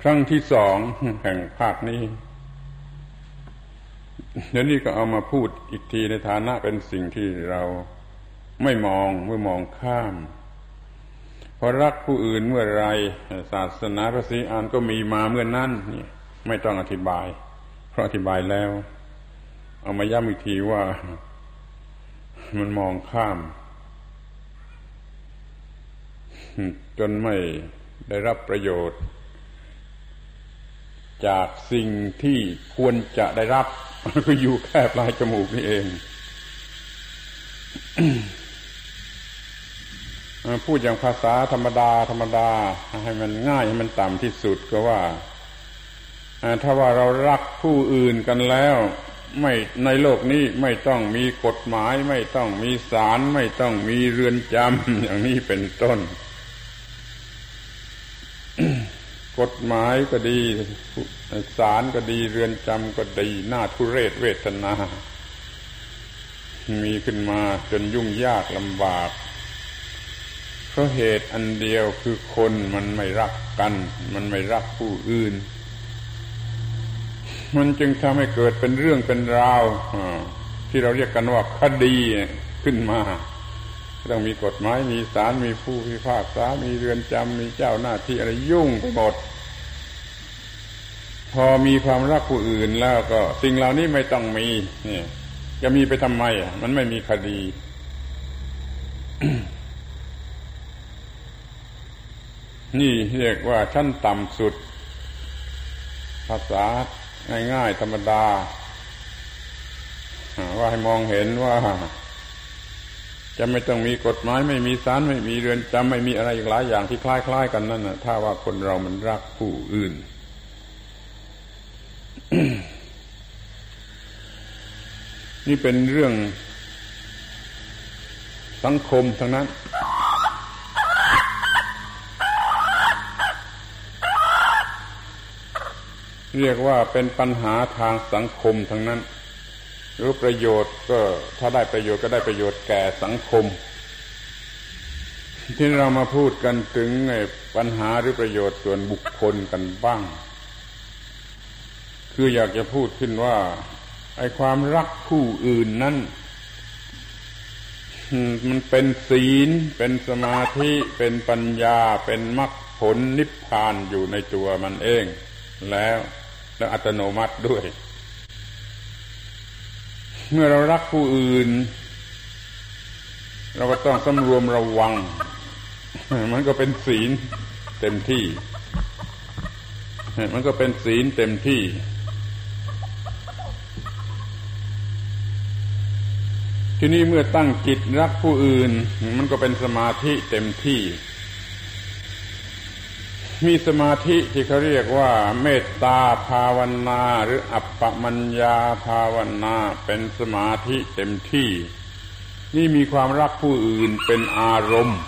ครั้งที่สองแห่งภาคนี้เดี๋ยวนี้ก็เอามาพูดอีกทีในฐานะเป็นสิ่งที่เราไม่มองเมื่อมองข้าม พอรักผู้อื่นเมื่อไรศาสนาพระศรีอานก็มีมาเมื่อนั้นนี่ไม่ต้องอธิบาย เพราะอธิบายแล้ว เอามาย้ำอีกทีว่ามันมองข้าม จนไม่ได้รับประโยชน์ จากสิ่งที่ควรจะได้รับก็อยู่แค่ปลายจมูกนี่เอง พูดอย่างภาษาธรรมดา ธรรมดา ให้มันง่ายให้มันต่ำที่สุดก็ว่าถ้าว่าเรารักผู้อื่นกันแล้ว ไม่ในโลกนี้ไม่ต้องมีกฎหมาย ไม่ต้องมีศาลไม่ต้องมีเรือนจำอย่างนี้เป็นต้น กฎหมายก็ดีศาลก็ดีเรือนจำก็ดีหน้าทุเรศเวทนา มีขึ้นมาจนยุ่งยากลำบาก ราะเหตุอันเดียวคือคนมันไม่รักกัน มันไม่รักผู้อื่น มันจึงทำให้เกิดเป็นเรื่องเป็นราวที่เราเรียกกันว่าคดีขึ้นมาต้องมีกฎหมายมีศาลมีผู้พิพากษา มีเรือนจำมีเจ้าหน้าที่อะไรยุ่งไปหมดพอมีความรักผู้อื่นแล้วก็ สิ่งเหล่านี้ไม่ต้องมีนี่จะมีไปทำไม มันไม่มีคดี นี่เรียกว่าชั้นต่ำสุด ภาษาง่ายๆธรรมดา ว่าให้มองเห็นว่า จะไม่ต้องมีกฎหมาย ไม่มีศาลไม่มีเรือนจำไม่มีอะไรอีกหลายอย่างที่คล้าย ๆ กันนั่นนะถ้าว่าคนเรามันรักผู้อื่นนี่เป็นเรื่องสังคมทั้งนั้น เรียกว่าเป็นปัญหาทางสังคมทั้งนั้นหรือประโยชน์ก็ถ้าได้ประโยชน์ก็ได้ประโยชน์แก่สังคม ที่เรามาพูดกันถึงปัญหาหรือประโยชน์ส่วนบุคคลกันบ้าง คืออยากจะพูดขึ้นว่าไอ้ความรักผู้อื่นนั้นมันเป็นศีล เป็นสมาธิ เป็นปัญญา เป็นมรรคผลนิพพานอยู่ในตัวมันเอง แล้ว และอัตโนมัติด้วย เมื่อเรารักผู้อื่น เราก็ต้องสำรวมระวัง มันก็เป็นศีลเต็มที่ มันก็เป็นศีลเต็มที่ที่นี่เมื่อตั้งจิตรักผู้อื่น มันก็เป็นสมาธิเต็มที่ มีสมาธิที่เขาเรียกว่าเมตตาภาวนาหรืออัปปมัญญาภาวนาเป็นสมาธิเต็มที่ นี่มีความรักผู้อื่นเป็นอารมณ์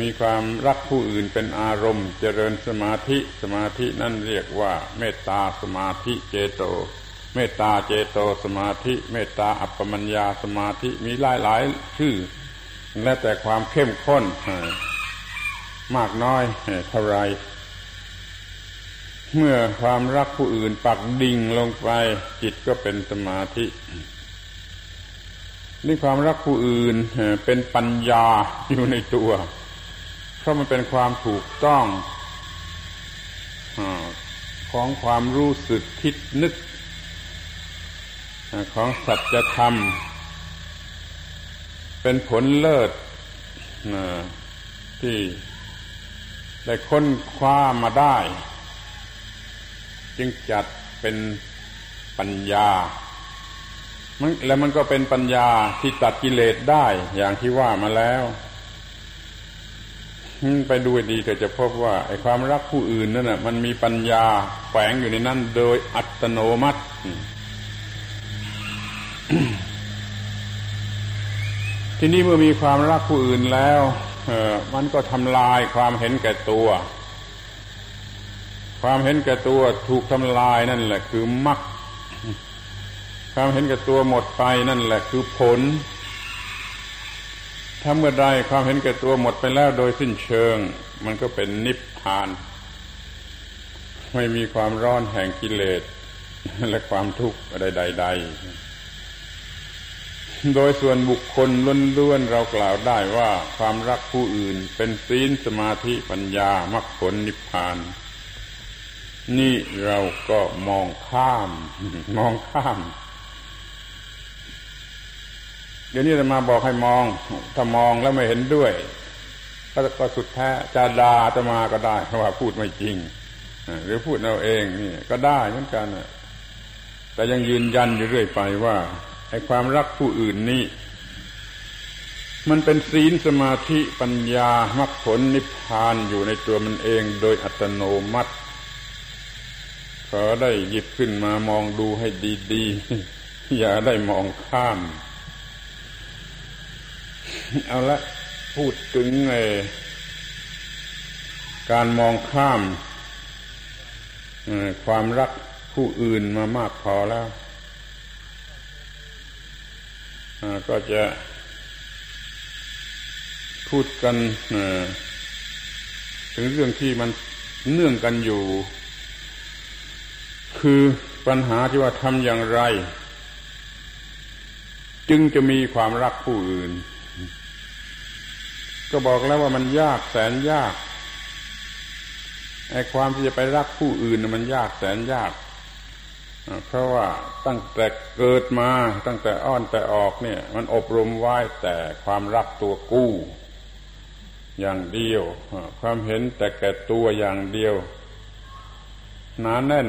มีความรักผู้อื่นเป็นอารมณ์ เจริญสมาธิสมาธินั่นเรียกว่า เมตตาสมาธิเจโต เมตตาเจโตสมาธิ เมตตาอัปปมัญญาสมาธิมีหลายหลายชื่อ และแต่ความเข้มข้น มากน้อยเท่าไรเมื่อความรักผู้อื่นปักดิ่งลงไป จิตก็เป็นสมาธินี่ความรักผู้อื่นเป็นปัญญาอยู่ในตัว เพราะมันเป็นความถูกต้องของความรู้สึกคิดนึก ของสัจธรรม เป็นผลเลิศที่ ได้ค้นคว้ามาได้ จึงจัดเป็นปัญญามันแล้วมันก็เป็นปัญญาที่ตัดกิเลสได้อย่างที่ว่ามาแล้วไปดูดีก็จะพบว่าไอ้ความรักผู้อื่นนั่นน่ะมันมีปัญญาแฝงอยู่ในนั้นโดยอัตโนมัติ ที่นี่เมื่อมีความรักผู้อื่นแล้ว มันก็ทำลายความเห็นแก่ตัว ความเห็นแก่ตัวถูกทำลายนั่นแหละ คือมรรคความเห็นแก่ตัวหมดไปนั่นแหละ คือผลถ้าเมื่อใดความเห็นแก่ตัวหมดไปแล้วโดยสิ้นเชิง มันก็เป็นนิพพาน ไม่มีความร้อนแห่งกิเลสและความทุกข์ใดๆ โดยส่วนบุคคลล้วนๆเรากล่าวได้ว่าความรักผู้อื่นเป็นศีลสมาธิปัญญามรรคผลนิพพาน นี่เราก็มองข้าม มองข้าม เดี๋ยวนี้จะมาบอกให้มอง ถ้ามองแล้วไม่เห็นด้วย ก็ก็สุดแท้จะดาจะมาก็ได้เพราะว่าพูดไม่จริงหรือพูดเอาเองนี่ก็ได้เหมือนกันแต่ยังยืนยันอยู่เรื่อยไปว่า ไอ้ความรักผู้อื่นนี่ มันเป็นศีลสมาธิปัญญามรรคผลนิพพานอยู่ในตัวมันเองโดยอัตโนมัติขอได้หยิบขึ้นมามองดูให้ดีๆ อย่าได้มองข้าม เอาละพูดถึงไอการมองข้ามความรักผู้อื่นมามากพอแล้ว ก็จะพูดกันถึงเรื่องที่มันเนื่องกันอยู่ คือปัญหาที่ว่าทำอย่างไร จึงจะมีความรักผู้อื่น ก็บอกแล้วว่ามันยากแสนยากไอ้ความที่จะไปรักผู้อื่นมันยากแสนยาก เพราะว่าตั้งแต่เกิดมาตั้งแต่อ้อนแต่ออกเนี่ย มันอบรมไว้แต่ความรักตัวกู้ อย่างเดียว ความเห็นแต่แก่ตัวอย่างเดียวหนาแน่น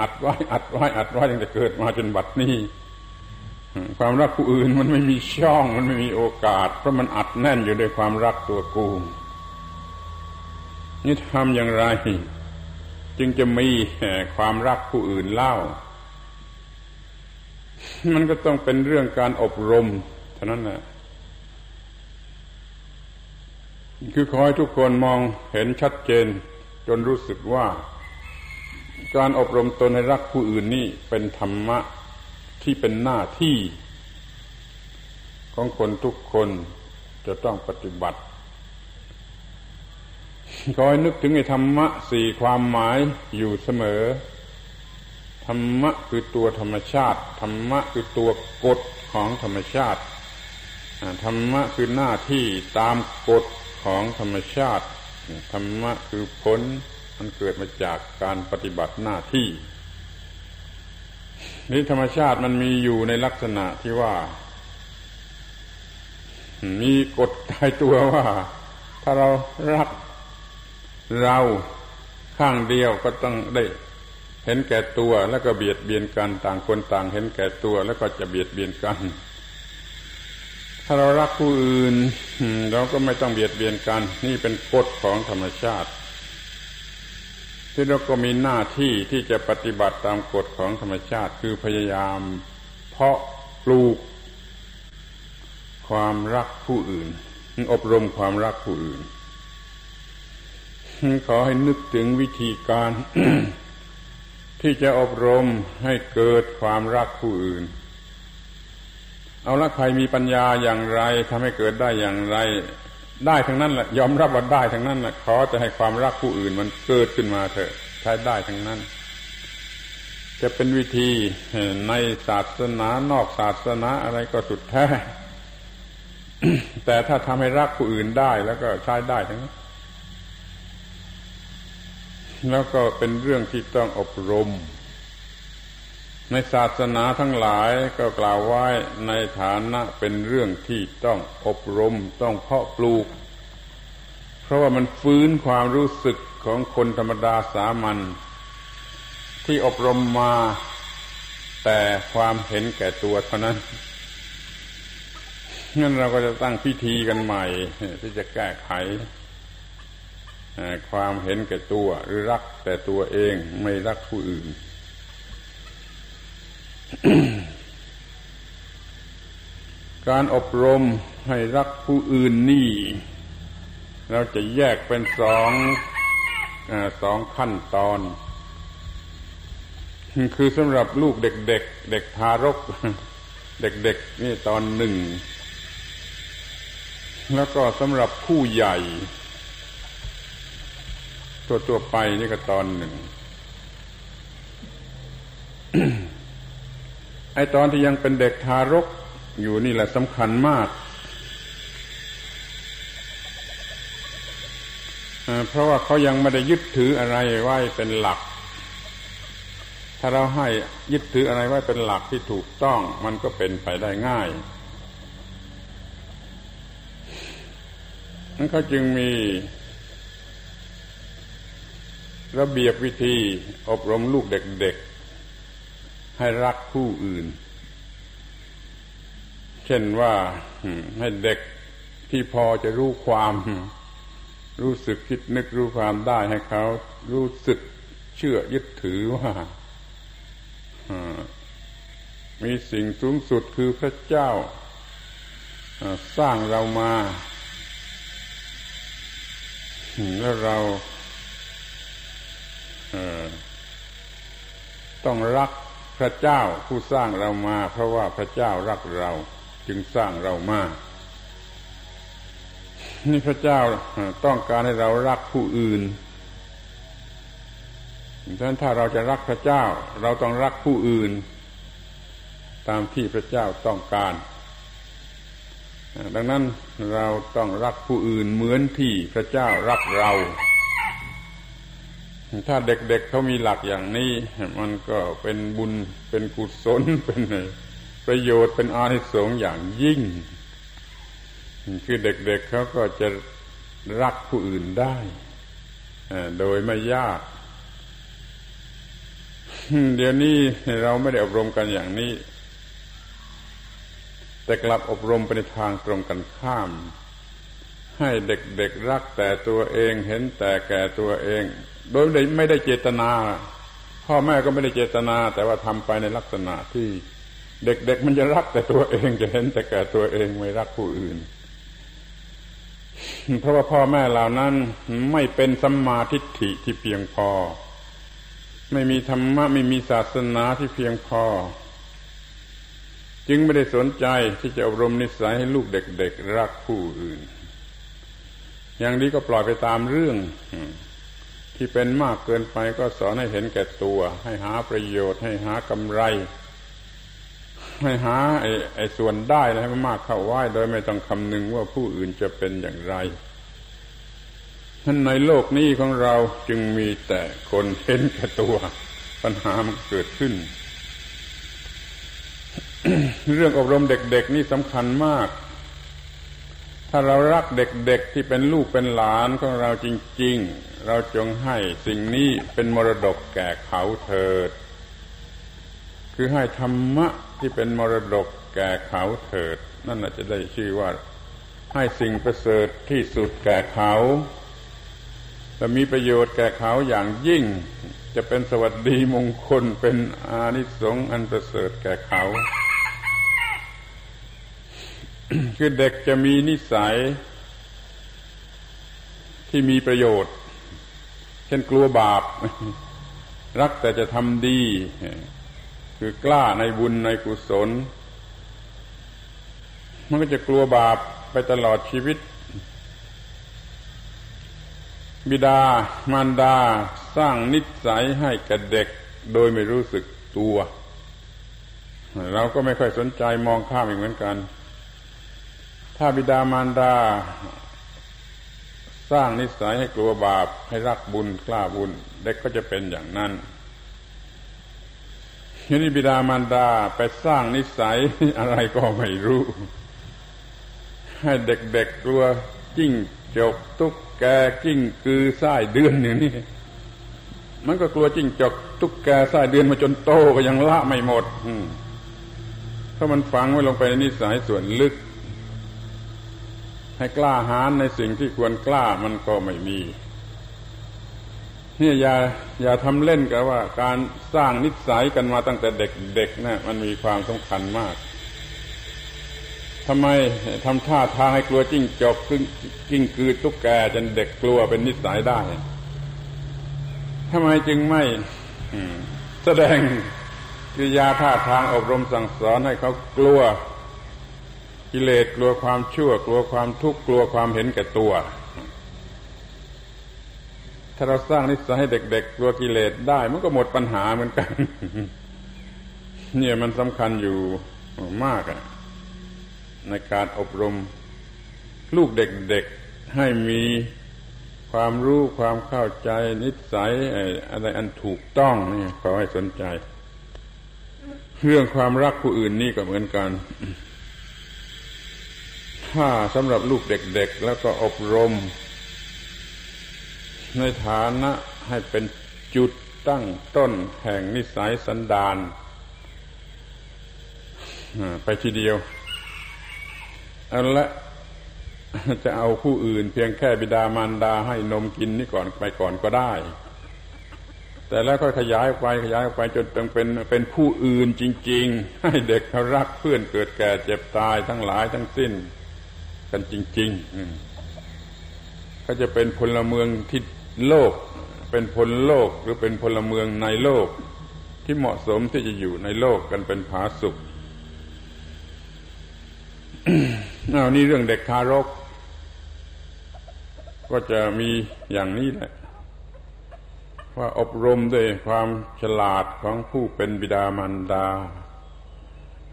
อัดไว้อัดไว้อัดไว้ตั้งแต่เกิดมาจนบัดนี้ความรักผู้อื่นมันไม่มีช่อง มันไม่มีโอกาส เพราะมันอัดแน่นอยู่ด้วยความรักตัวกูนี่ทำอย่างไร จึงจะมีความรักผู้อื่นเล่า มันก็ต้องเป็นเรื่องการอบรมเท่านั้นแหละคือขอให้ทุกคนมองเห็นชัดเจน จนรู้สึกว่า การอบรมตนในรักผู้อื่นนี่เป็นธรรมะที่เป็นหน้าที่ ของคนทุกคนจะต้องปฏิบัติ คอยนึกถึงไอ้ธรรมะสี่ความหมายอยู่เสมอ ธรรมะคือตัวธรรมชาติ ธรรมะคือตัวกฎของธรรมชาติ ธรรมะคือหน้าที่ตามกฎของธรรมชาติ ธรรมะคือผลมันเกิดมาจากการปฏิบัติหน้าที่นี่ธรรมชาติมันมีอยู่ในลักษณะที่ว่า มีกฎตายตัวว่า ถ้าเรารัก เราข้างเดียวก็ต้องได้เห็นแก่ตัวแล้วก็เบียดเบียนกันต่างคนต่าง เห็นแก่ตัวแล้วก็จะเบียดเบียนกัน ถ้าเรารักผู้อื่น เราก็ไม่ต้องเบียดเบียนกัน นี่เป็นกฎของธรรมชาติ ที่เราก็มีหน้าที่ที่จะปฏิบัติตามกฎของธรรมชาติ คือพยายาม เพาะปลูก ความรักผู้อื่น อบรมความรักผู้อื่น ขอให้นึกถึงวิธีการ ที่จะอบรมให้เกิดความรักผู้อื่น เอาละใครมีปัญญาอย่างไรทำให้เกิดได้อย่างไร ได้ทั้งนั้นแหละยอมรับว่าได้ทั้งนั้นแหละขอจะให้ความรักผู้อื่น มันเกิดขึ้นมาเถอะใช้ได้ทั้งนั้น จะเป็นวิธีในศาสนานอกศาสนาอะไรก็สุดแท้แต่ถ้าทำให้รักผู้อื่นได้แล้วก็ใช้ได้ทั้งนั้น แล้วก็เป็นเรื่องที่ต้องอบรม ในศาสนาทั้งหลายก็กล่าวไว้ในฐานะเป็นเรื่องที่ต้องอบรมต้องเพาะปลูก เพราะว่ามันฟื้นความรู้สึกของคนธรรมดาสามัญที่อบรมมาแต่ความเห็นแก่ตัวเท่านั้นงั้นเราก็จะตั้งพิธีกันใหม่ที่จะแก้ไข ความเห็นแก่ตัวหรือรักแต่ตัวเองไม่รักผู้อื่น การอบรมให้รักผู้อื่นนี่ เราจะแยกเป็นสองอสองขั้นตอน คือสำหรับลูกเด็กๆเเด็กทารก เด็กๆนี่ตอนหนึ่ง แล้วก็สำหรับผู้ใหญ่ ตัวตัวไปนี่ก็ตอนหนึ่งไอตอนที่ยังเป็นเด็กทารกอยู่นี่แหละสำคัญมากเพราะว่าเขายังไม่ได้ยึดถืออะไรไว้เป็นหลัก ถ้าเราให้ยึดถืออะไรไว้เป็นหลักที่ถูกต้อง มันก็เป็นไปได้ง่ายนั้นก็จึงมี ระเบียบวิธีอบรมลูกเด็กๆ ให้รักผู้อื่น เช่นว่าให้เด็กที่พอจะรู้ความ รู้สึกคิดนึกรู้ความได้ให้เขารู้สึกเชื่อยึดถือว่ามีสิ่งสูงสุดคือพระเจ้าสร้างเรามา แล้วเรา ต้องรักพระเจ้าผู้สร้างเรามา เพราะว่าพระเจ้ารักเราจึงสร้างเรามา นี่พระเจ้าต้องการให้เรารักผู้อื่นฉะนั้นถ้าเราจะรักพระเจ้า เราต้องรักผู้อื่น ตามที่พระเจ้าต้องการ ดังนั้นเราต้องรักผู้อื่นเหมือนที่พระเจ้ารักเรา ถ้าเด็กๆเเขามีหลักอย่างนี้ มันก็เป็นบุญเป็นกุศลเป็นประโยชน์เป็นอานิสงส์อย่างยิ่ง คือเด็กๆเเขาก็จะรักผู้อื่นได้โดยไม่ยาก เดี๋ยวนี้เราไม่ได้อบรมกันอย่างนี้ แต่กลับอบรมไปในทางตรงกันข้าม ให้เด็กๆรักแต่ตัวเองเห็นแต่แก่ตัวเอง โดยไม่ได้เจตนา พ่อแม่ก็ไม่ได้เจตนา แต่ว่าทำไปในลักษณะที่เด็กๆมันจะรักแต่ตัวเองจะเห็นแต่แก่ตัวเองไม่รักผู้อื่น เพราะว่าพ่อแม่เหล่านั้นไม่เป็นสัมมาทิฏฐิที่เพียงพอ ไม่มีธรรมะไม่มีศาสนาที่เพียงพอ จึงไม่ได้สนใจที่จะอบรมนิสัยให้ลูกเด็ก ๆ รักผู้อื่น อย่างนี้ก็ปล่อยไปตามเรื่อง ที่เป็นมากเกินไปก็สอนให้เห็นแก่ตัว ให้หาประโยชน์ ให้หากำไร ให้หาไอ้ไอ้ส่วนได้ให้มันมากเข้าไว้โดยไม่ต้องคำนึงว่าผู้อื่นจะเป็นอย่างไรท่านในโลกนี้ของเราจึงมีแต่คนเห็นแก่ตัว ปัญหามันเกิดขึ้น เรื่องอบรมเด็กๆนี่สำคัญมากถ้าเรารักเด็กๆที่เป็นลูกเป็นหลานของเราจริง ๆ เราจงให้สิ่งนี้เป็นมรดกแก่เขาเถิด คือให้ธรรมะที่เป็นมรดกแก่เขาเถิด นั่นจะได้ชื่อว่า ให้สิ่งประเสริฐที่สุดแก่เขาและมีประโยชน์แก่เขาอย่างยิ่ง จะเป็นสวัสดีมงคลเป็นอานิสงส์อันประเสริฐแก่เขา คือเด็กจะมีนิสัยที่มีประโยชน์ ช่นกลัวบาป รักแต่จะทำดี คือกล้าในบุญในกุศล มันก็จะกลัวบาปไปตลอดชีวิต บิดามารดาสร้างนิสัยให้กับเด็กโดยไม่รู้สึกตัว เราก็ไม่ค่อยสนใจมองข้ามอีกเหมือนกัน ถ้าบิดามารดา สร้างนิสัยให้กลัวบาป ให้รักบุญกล้าบุญ เด็กก็จะเป็นอย่างนั้นทีนี้บิดามารดาไปสร้างนิสัยอะไรก็ไม่รู้ ให้เด็กๆกลัวจิ้งจกตุ๊กแกกิ้งกือไส้เดือนอย่างนี้มันก็กลัวจิ้งจกตุ๊กแกไส้เดือนมาจนโตก็ยังละไม่หมดเพรามันฝังไว้ลงไปในนิสัยส่วนลึก ให้กล้าหาญในสิ่งที่ควรกล้ามันก็ไม่มีนี่อย่าอย่าทำเล่นกับว่า การสร้างนิสัยกันมาตั้งแต่เด็กๆนะมันมีความสำคัญมากทำไมทำท่าทางให้กลัวจิ้งจกกิ้งกือตุ๊กแกจนเด็กกลัวเป็นนิสัยได้ทำไมจึงไม่แสดงกิริยาท่าทางอบรมสั่งสอนให้เขากลัว กิเลสกลัวความชั่ว กลัวความทุกข์กลัวความเห็นแก่ตัว ถ้าเราสร้างนิสัยให้เด็ก ๆ กลัวกิเลสได้มันก็หมดปัญหาเหมือนกัน เนี่ยมันสำคัญอยู่มากอะในการอบรมลูกเด็กๆให้มีความรู้ความเข้าใจนิสัยอะไรอันถูกต้องนี่ขอให้สนใจ เรื่องความรักผู้อื่นนี่ก็เหมือนกัน ถ้าสำหรับลูกเด็กๆ แล้วก็อบรม ในฐานะให้เป็นจุดตั้งต้นแห่งนิสัยสันดานไปทีเดียวอันละจะเอาผู้อื่นเพียงแค่บิดามารดาให้นมกินนี่ก่อนไปก่อนก็ได้ แต่แล้วก็ขยายไปขยายไปจนเป็นเป็นเป็นผู้อื่นจริง ๆ ให้เด็กเขารักเพื่อนเกิดแก่เจ็บตายทั้งหลายทั้งสิ้น กันจริงๆเขาจะเป็นพลเมืองที่โลก เป็นพลโลกหรือเป็นพลเมืองในโลก ที่เหมาะสมที่จะอยู่ในโลกกันเป็นผาสุขเอานี่เรื่องเด็กทารก ก็จะมีอย่างนี้แหละว่าอบรมด้วยความฉลาดของผู้เป็นบิดามารดา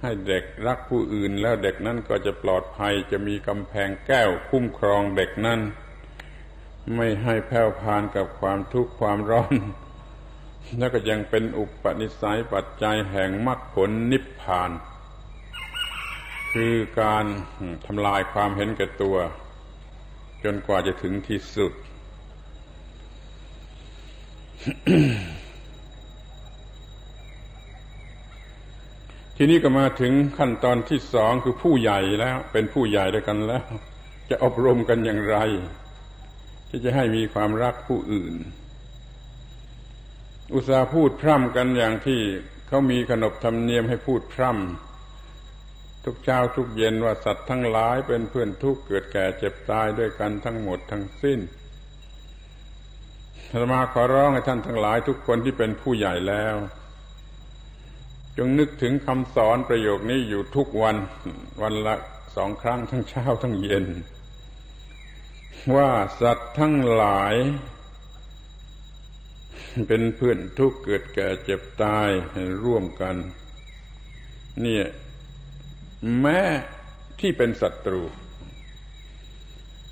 ให้เด็กรักผู้อื่นแล้วเด็กนั้นก็จะปลอดภัยจะมีกำแพงแก้วคุ้มครองเด็กนั้น ไม่ให้แผ่วพานกับความทุกข์ความร้อน แล้วก็ยังเป็นอุปนิสัยปัจจัยแห่งมรรคผลนิพพาน คือการทำลายความเห็นแก่ตัว จนกว่าจะถึงที่สุด ทีนี้ก็มาถึงขั้นตอนที่สองคือผู้ใหญ่แล้ว เป็นผู้ใหญ่ด้วยกันแล้ว จะอบรมกันอย่างไร ที่จะให้มีความรักผู้อื่น อุตสาหพูดพร่ำกันอย่างที่เขามีขนบธรรมเนียมให้พูดพร่ำทุกเช้าทุกเย็นว่าสัตว์ทั้งหลายเป็นเพื่อนทุกเกิดแก่เจ็บตายด้วยกันทั้งหมดทั้งสิ้นธรรมาขอร้องให้ท่านทั้งหลายทุกคนที่เป็นผู้ใหญ่แล้ว จงนึกถึงคำสอนประโยคนี้อยู่ทุกวัน วันละสองครั้งทั้งเช้าทั้งเย็น ว่าสัตว์ทั้งหลาย เป็นเพื่อนทุกเกิดแก่เจ็บตายร่วมกัน เนี่ยแม้ที่เป็นศัตรู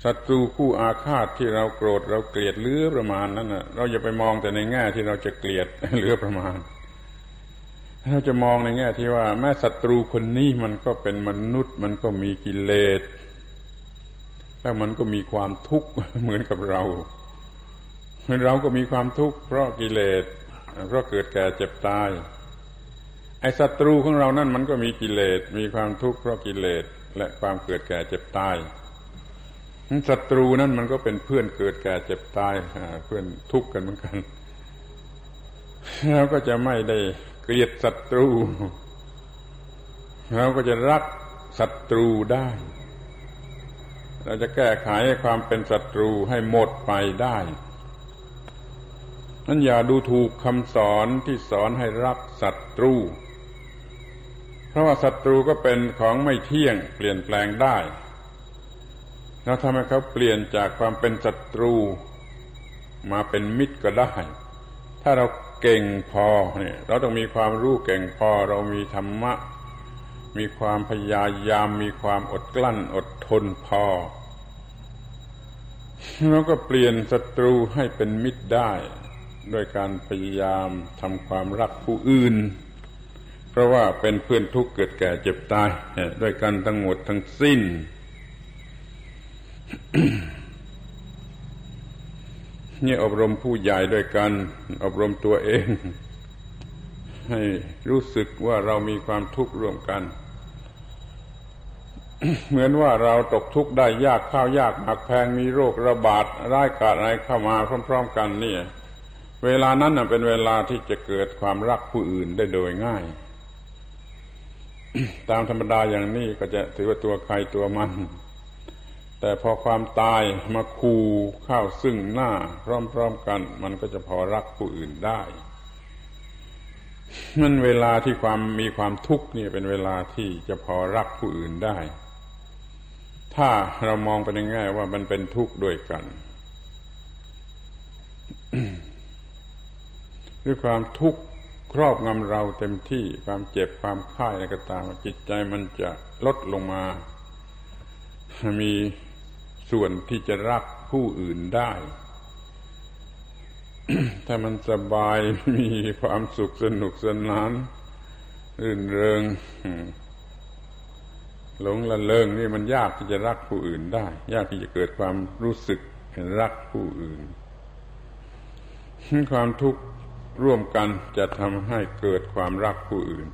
ศัตรูคู่อาฆาตที่เราโกรธเราเกลียดเลือประมาณนั้นนะเราอย่าไปมองแต่ในแง่ที่เราจะเกลียดเลือประมาณ เราจะมองในแง่ที่ว่า แม้ศัตรูคนนี้มันก็เป็นมนุษย์ มันก็มีกิเลสแล้วมันก็มีความทุกข์เหมือนกับเราเราก็มีความทุกข์เพราะกิเลสเพราะเกิดแก่เจ็บตาย ไอ้ศัตรูของเรานั่นมันก็มีกิเลสมีความทุกข์เพราะกิเลสและความเกิดแก่เจ็บตายศัตรูนั่นมันก็เป็นเพื่อนเกิดแก่เจ็บตายเพื่อนทุกข์กันเหมือนกันเราก็จะไม่ได้ เกลียดศัตรูเราก็จะรักศัตรูได้ เราจะแก้ไขความเป็นศัตรูให้หมดไปได้นั้นอย่าดูถูกคำสอนที่สอนให้รักศัตรู เพราะว่าศัตรูก็เป็นของไม่เที่ยงเปลี่ยนแปลงได้เราทำให้เขาเปลี่ยนจากความเป็นศัตรู มาเป็นมิตรก็ได้ ถ้าเรา เก่งพอเนี่ยเราต้องมีความรู้เก่งพอ เรามีธรรมะ มีความพยายาม มีความอดกลั้น อดทนพอเราก็เปลี่ยนศัตรูให้เป็นมิตรได้ด้วยการพยายามทำความรักผู้อื่น เพราะว่าเป็นเพื่อนทุกข์เกิดแก่เจ็บตายด้วยกันทั้งหมดทั้งสิ้น นี่อบรมผู้ใหญ่ด้วยกัน อบรมตัวเอง ให้รู้สึกว่าเรามีความทุกข์ร่วมกัน เหมือนว่าเราตกทุกข์ได้ยากข้าวยากหมักแพงมีโรคระบาดร้ายกาจอะไรเข้ามาพร้อม ๆ กันนี่เวลานั้นเป็นเวลาที่จะเกิดความรักผู้อื่นได้โดยง่าย ตามธรรมดาอย่างนี้ก็จะถือว่าตัวใครตัวมัน แต่พอความตายมาคูเข้าซึ่งหน้า พร้อมๆกัน มันก็จะพอรักผู้อื่นได้มันเวลาที่ความมีความทุกข์นี่เป็นเวลาที่จะพอรักผู้อื่นได้ ถ้าเรามองไปในแง่ว่ามันเป็นทุกข์ด้วยกันด้วยความทุกข์ครอบงำเราเต็มที่ความเจ็บความค่ายอะไรก็ตามจิตใจมันจะลดลงมา มี ส่วนที่จะรักผู้อื่นได้ ถ้ามันสบายมีความสุขสนุกสนาน รื่นเริง หลงละเลงนี่มันยากที่จะรักผู้อื่นได้ ยากที่จะเกิดความรู้สึกรักผู้อื่น ความทุกข์ร่วมกันจะทำให้เกิดความรักผู้อื่น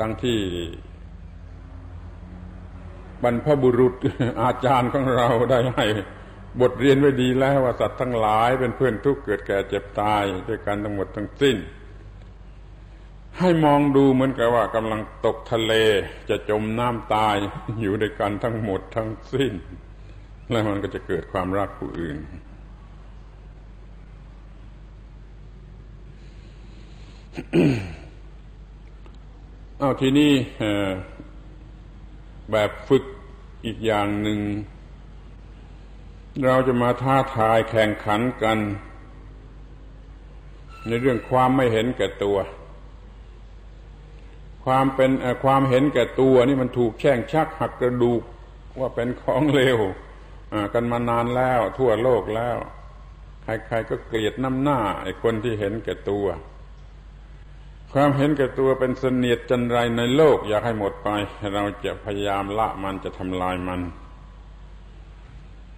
ดังที่ บรรพบุรุษอาจารย์ของเราได้ให้บทเรียนไว้ดีแล้วว่าสัตว์ทั้งหลายเป็นเพื่อนทุกเกิดแก่เจ็บตายด้วยกันทั้งหมดทั้งสิ้น ให้มองดูเหมือนกับว่ากำลังตกทะเลจะจมน้ำตายอยู่ด้วยกันทั้งหมดทั้งสิ้น แล้วมันก็จะเกิดความรักผู้อื่น เอาทีนี้ แบบฝึกอีกอย่างหนึ่ง เราจะมาท้าทายแข่งขันกัน ในเรื่องความไม่เห็นแก่ตัว ความเป็นความเห็นแก่ตัวนี่มันถูกแช่งชักหักกระดูกว่าเป็นของเลวกันมานานแล้วทั่วโลกแล้ว ใครๆก็เกลียดน้ำหน้าไอ้คนที่เห็นแก่ตัว ความเห็นแก่ตัวเป็นเสนียดจันไรในโลก อยากให้หมดไป เราจะพยายามละมันจะทำลายมัน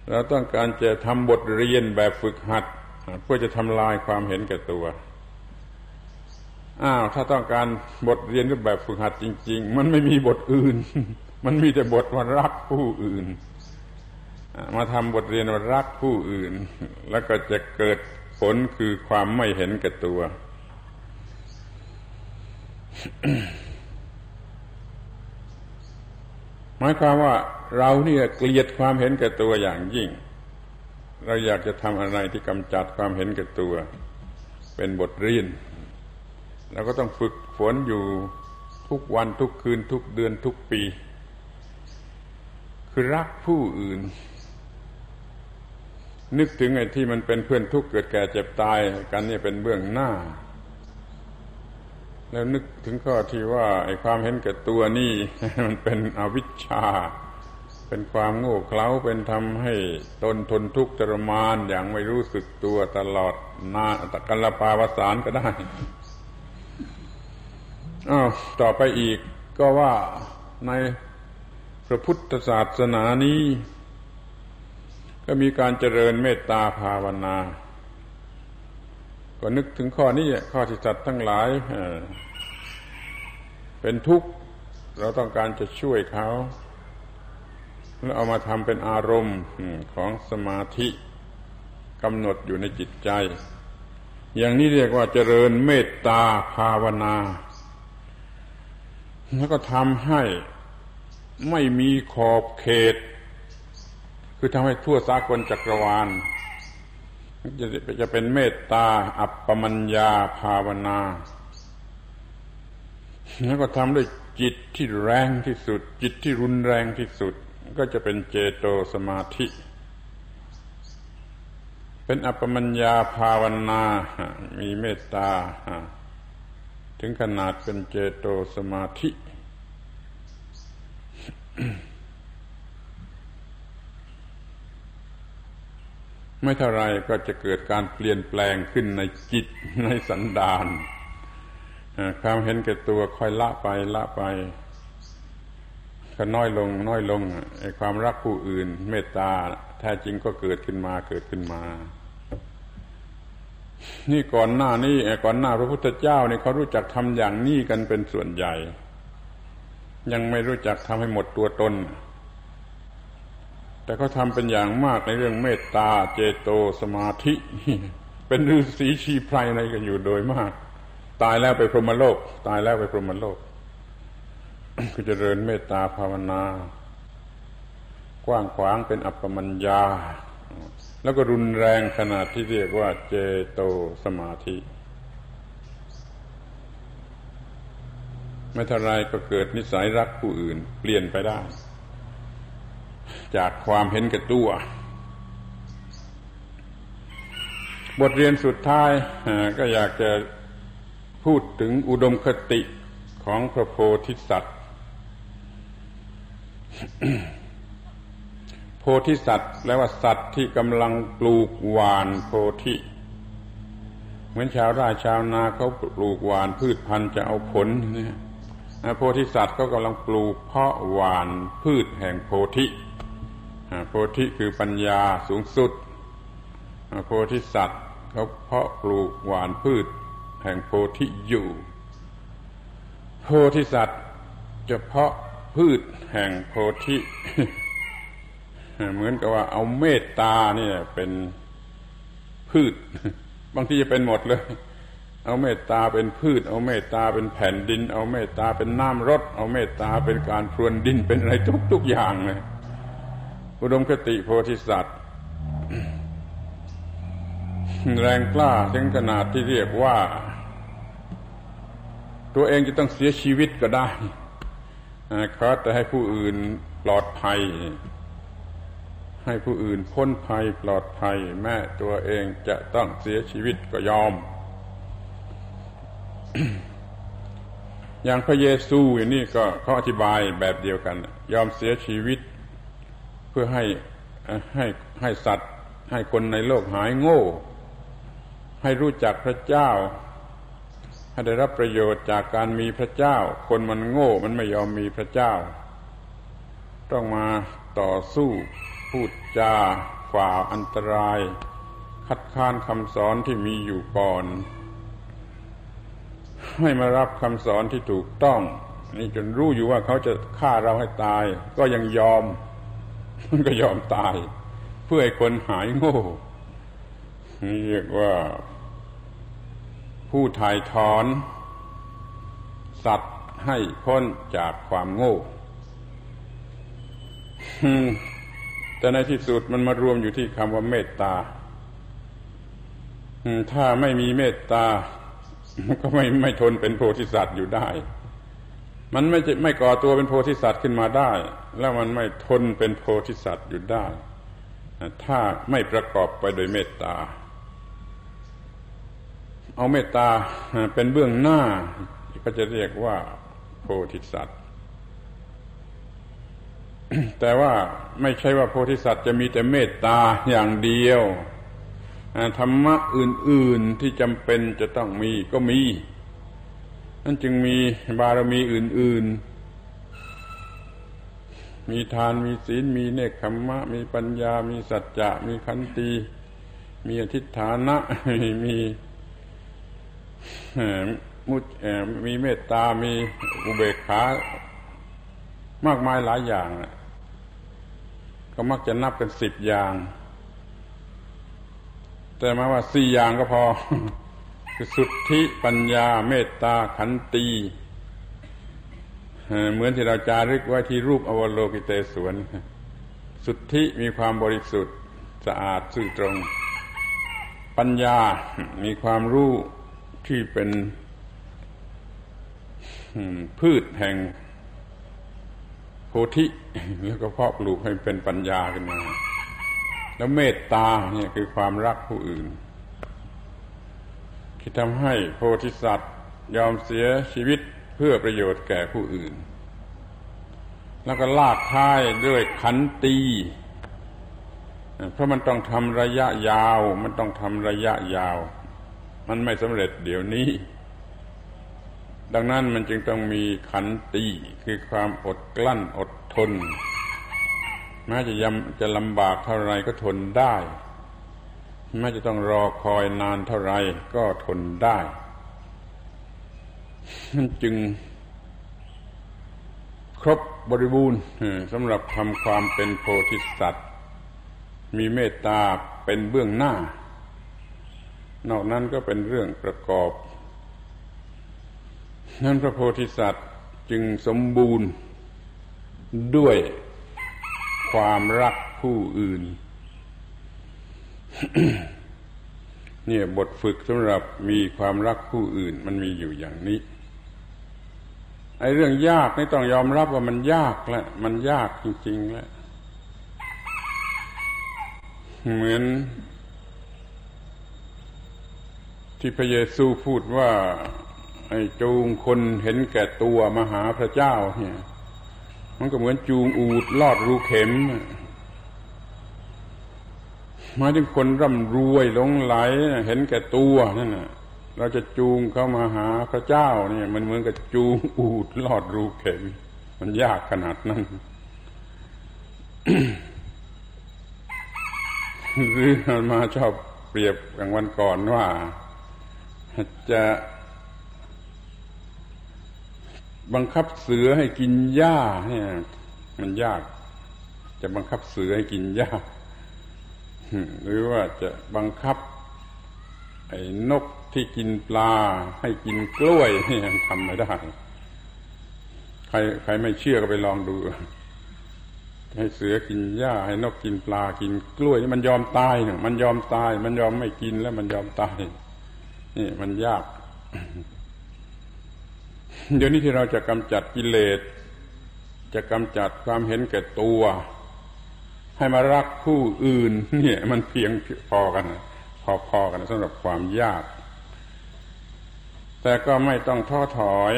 เราต้องการจะทำบทเรียนแบบฝึกหัด เพื่อจะทำลายความเห็นแก่ตัวอ้าวถ้าต้องการบทเรียนรูปแบบฝึกหัดจริง ๆ มันไม่มีบทอื่น มันมีแต่บทว่ารักผู้อื่น มาทำบทเรียนว่ารักผู้อื่น แล้วก็จะเกิดผลคือความไม่เห็นแก่ตัว หมายความว่าเราเนี่ยเกลียดความเห็นแก่ตัวอย่างยิ่ง เราอยากจะทำอะไรที่กำจัดความเห็นแก่ตัว เป็นบทเรียนเราก็ต้องฝึกฝนอยู่ทุกวันทุกคืนทุกเดือนทุกปี คือรักผู้อื่น นึกถึงไอ้ที่มันเป็นเพื่อนทุกข์เกิดแก่เจ็บตายกันเนี่ยเป็นเบื้องหน้า แล้วนึกถึงข้อที่ว่าไอ้ความเห็นแก่ตัวนี่ มันเป็นอวิชชา เป็นความโง่เขลาเป็นทำให้ตนทนทุกข์ทรมานอย่างไม่รู้สึกตัวตลอดนาตะกัลปาวสารก็ได้อ้าวต่อไปอีกก็ว่าในพระพุทธศาสนานี้ ก็มีการเจริญเมตตาภาวนา ก็นึกถึงข้อนี้ข้อที่สัตว์ทั้งหลายเป็นทุกข์เราต้องการจะช่วยเขา แล้วเอามาทำเป็นอารมณ์ของสมาธิกำหนดอยู่ในจิตใจ อย่างนี้เรียกว่าเจริญเมตตาภาวนา แล้วก็ทำให้ไม่มีขอบเขต คือทำให้ทั่วสากลจักรวาล จะจะเป็นเมตตา อัปปมัญญาภาวนา แล้วก็ทำด้วยจิตที่แรงที่สุด จิตที่รุนแรงที่สุด ก็จะเป็นเจโตสมาธิ เป็นอัปปมัญญาภาวนา มีเมตตา ถึงขนาดเป็นเจโตสมาธิ ไม่เท่าไรก็จะเกิดการเปลี่ยนแปลงขึ้นในจิตในสันดานความเห็นแก่ตัวค่อยละไปละไป ก็น้อยลงน้อยลงไอ้ความรักผู้อื่น เมตตาแท้จริงก็เกิดขึ้นมาเกิดขึ้นมา นี่ก่อนหน้านี้ก่อนหน้าพระพุทธเจ้านี่เขารู้จักทำอย่างนี้กันเป็นส่วนใหญ่ ยังไม่รู้จักทำให้หมดตัวตน แต่เขาทำเป็นอย่างมากในเรื่องเมตตาเจโตสมาธิ เป็นฤาษีชีไพรอะไรกันอยู่โดยมาก ตายแล้วไปพรหมโลก ตายแล้วไปพรหมโลก ก็จะเริญเมตตาภาวนา กว้างขวางเป็นอัปปมัญญา แล้วก็รุนแรงขนาดที่เรียกว่าเจโตสมาธิไม่เท่าไรก็เกิดนิสัยรักผู้อื่น เปลี่ยนไปได้ จากความเห็นแก่ตัว บทเรียนสุดท้ายก็อยากจะพูดถึงอุดมคติของพระโพธิสัตว์ โพธิสัตว์แปลว่าสัตว์ที่กำลังปลูกหวานโพธิ เหมือนชาวไร่ชาวนาเขาปลูกหวานพืชพันธุ์จะเอาผลเนี่ยโพธิสัตว์ก็กำลังปลูกเพาะหวานพืชแห่งโพธิ โพธิคือปัญญาสูงสุด โพธิสัตว์เขาเพาะปลูกหวานพืช แห่งโพธิอยู่ โพธิสัตว์จะเพาะพืชแห่งโพธิเหมือนกับว่าเอาเมตตาเนี่ยเป็นพืช บางทีจะเป็นหมดเลย เอาเมตตาเป็นพืช เอาเมตตาเป็นแผ่นดิน เอาเมตตาเป็นน้ำรดเอาเมตตาเป็นการพรวนดินเป็นอะไรทุก ๆอย่างเลย อุดมคติโพธิสัตว์ แรงกล้าถึงขนาดที่เรียกว่า ตัวเองจะต้องเสียชีวิตก็ได้ขอแต่ให้ผู้อื่นปลอดภัย ให้ผู้อื่นพ้นภัยปลอดภัย แม้ตัวเองจะต้องเสียชีวิตก็ยอม อย่างพระเยซูอย่างนี้ก็เขาอธิบายแบบเดียวกัน ยอมเสียชีวิต พื่อให้ให้ให้สัตว์ ให้คนในโลกหายโง่ ให้รู้จักพระเจ้า ให้ได้รับประโยชน์จากการมีพระเจ้า คนมันโง่มันไม่ยอมมีพระเจ้า ต้องมาต่อสู้พูดจาฝ่าอันตราย คัดค้านคำสอนที่มีอยู่ก่อน ให้มารับคำสอนที่ถูกต้อง นี่จนรู้อยู่ว่าเขาจะฆ่าเราให้ตาย ก็ยังยอม มันก็ยอมตาย เพื่อให้คนหายโง่นี่เรียกว่า ผู้ถ่ายถอน สัตว์ให้พ้นจากความโง่ แต่ในที่สุดมันมารวมอยู่ที่คำว่าเมตตา ถ้าไม่มีเมตตา ก็ไม่ไม่ทนเป็นโพธิสัตว์อยู่ได้ มันไม่ไม่ก่อตัวเป็นโพธิสัตว์ขึ้นมาได้ แล้วมันไม่ทนเป็นโพธิสัตว์อยู่ได้ ถ้าไม่ประกอบไปโดยเมตตา เอาเมตตาเป็นเบื้องหน้า ก็จะเรียกว่าโพธิสัตว์แต่ว่าไม่ใช่ว่าโพธิสัตว์จะมีแต่เมตตาอย่างเดียวธรรมะอื่น ๆที่จำเป็นจะต้องมีก็มี นั่นจึงมีบารมีอื่น ๆ มีทานมีศีลมีเนคขมมะ มีปัญญา มีสัจจะ มีขันติ มีอธิฐานะ มีมุมีเมตตา มีอุเบกขามากมายหลายอย่าง ก็มักจะนับเป็นสิบอย่าง แต่มาว่าสี่อย่างก็พอ คือสุทธิปัญญาเมตตาขันตีเหมือนที่เราจารึกไว้ที่รูปอวโลกิเตศวน สุทธิมีความบริสุทธิ์สะอาดซื่อตรง ปัญญามีความรู้ที่เป็นพืชแห่งโพธิแล้วก็เพาะปลูกให้เป็นปัญญาขึ้นมา แล้วเมตตาเนี่ยคือความรักผู้อื่น ที่ทำให้โพธิสัตว์ยอมเสียชีวิตเพื่อประโยชน์แก่ผู้อื่น แล้วก็ลากท้ายด้วยขันตี เพราะมันต้องทำระยะยาว มันต้องทำระยะยาว มันไม่สำเร็จเดี๋ยวนี้ ดังนั้นมันจึงต้องมีขันตีคือความอดกลั้นอดทนแม้จะยำจะลำบากเท่าไรก็ทนได้ แม้จะต้องรอคอยนานเท่าไรก็ทนได้มันจึงครบบริบูรณ์สำหรับทำความเป็นโพธิสัตว์ มีเมตตาเป็นเบื้องหน้า นอกนั้นก็เป็นเรื่องประกอบนั้นพระโพธิสัตว์จึงสมบูรณ์ด้วยความรักผู้อื่น เนี่ยบทฝึกสำหรับมีความรักผู้อื่นมันมีอยู่อย่างนี้ไอ้เรื่องยากนี่ต้องยอมรับว่ามันยากแหละมันยากจริงๆแล้วเหมือน ที่พระเยซูพูดว่า ไอ้จูงคนเห็นแก่ตัวมาหาพระเจ้าเนี่ย มันก็เหมือนจูงอูดลอดรูเข็ม หมายถึงคนร่ำรวยหลงไหลเห็นแก่ตัวนั่นน่ะ เราจะจูงเข้ามาหาพระเจ้าเนี่ย มันเหมือนกับจูงอูดลอดรูเข็มมันยากขนาดนั้นหรือมาชอบเปรียบอย่างวันก่อนว่า จะบังคับเสือให้กินหญ้าเนี่ย มันยาก จะบังคับเสือให้กินหญ้า หรือว่าจะบังคับ ไอ้นกที่กินปลา ให้กินกล้วยยังทำไม่ได้ ใครใครไม่เชื่อก็ไปลองดู ให้เสือกินหญ้า ให้นกกินปลากินกล้วยมันยอมตายเนี่ยมันยอมตาย มันยอมไม่กินแล้วมันยอมตายนี่มันยาก เดี๋ยวนี้ที่เราจะกำจัดกิเลสจะกำจัดความเห็นแก่ตัว ให้มารักผู้อื่น เนี่ย มันเพียงพอกัน พอๆกันสำหรับความยาก แต่ก็ไม่ต้องท้อถอย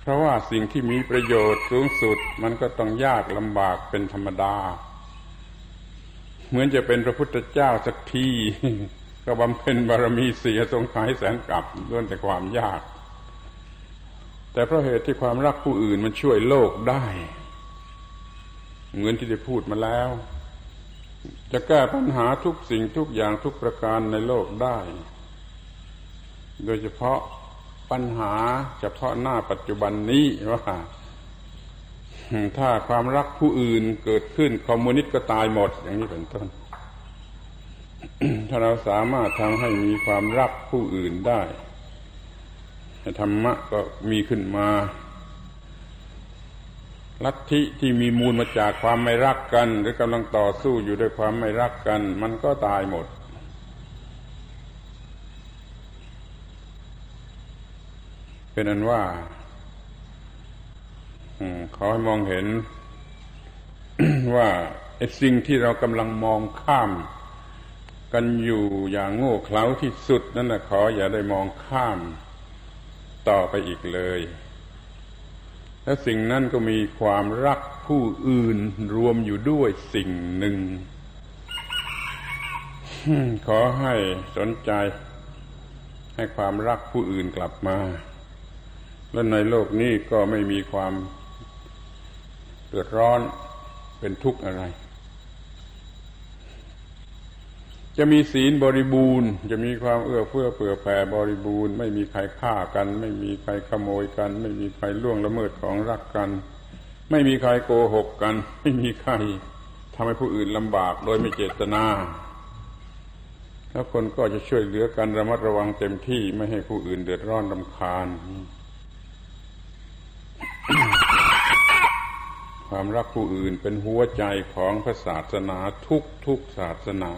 เพราะว่าสิ่งที่มีประโยชน์สูงสุด มันก็ต้องยากลำบากเป็นธรรมดา เหมือนจะเป็นพระพุทธเจ้าสักที ก็บำเพ็ญบารมีเสียทรงขายแสนกลับด้วนแต่ความยาก แต่เพราะเหตุที่ความรักผู้อื่นมันช่วยโลกได้ เหมือนที่ได้พูดมาแล้ว จะแก้ปัญหาทุกสิ่งทุกอย่างทุกประการในโลกได้ โดยเฉพาะปัญหาเฉพาะหน้าปัจจุบันนี้ว่าถ้าความรักผู้อื่นเกิดขึ้นคอมมิวนิสต์ก็ตายหมด อย่างนี้เป็นต้น ถ้าเราสามารถทำให้มีความรักผู้อื่นได้ธรรมะก็มีขึ้นมา ลัทธิที่มีมูลมาจากความไม่รักกัน หรือกำลังต่อสู้อยู่ด้วยความไม่รักกัน มันก็ตายหมด เป็นอันว่าขอให้มองเห็นว่าไอ้สิ่งที่เรากำลังมองข้าม กันอยู่อย่างโง่เขลาที่สุด นั่นนะขออย่าได้มองข้ามต่อไปอีกเลย และสิ่งนั้นก็มีความรักผู้อื่นรวมอยู่ด้วยสิ่งหนึ่ง ขอให้สนใจ ให้ความรักผู้อื่นกลับมา และในโลกนี้ก็ไม่มีความเดือดร้อนเป็นทุกข์อะไร จะมีศีลบริบูรณ์ จะมีความเอื้อเฟื้อเผื่อแผ่บริบูรณ์ ไม่มีใครฆ่ากัน ไม่มีใครขโมยกัน ไม่มีใครล่วงละเมิดของรักกัน ไม่มีใครโกหกกัน ไม่มีใครทำให้ผู้อื่นลำบากโดยไม่เจตนาแล้วคนก็จะช่วยเหลือกันระมัดระวังเต็มที่ไม่ให้ผู้อื่นเดือดร้อนรำคาญ ความรักผู้อื่นเป็นหัวใจของพระศาสนาทุกทุกศาสนา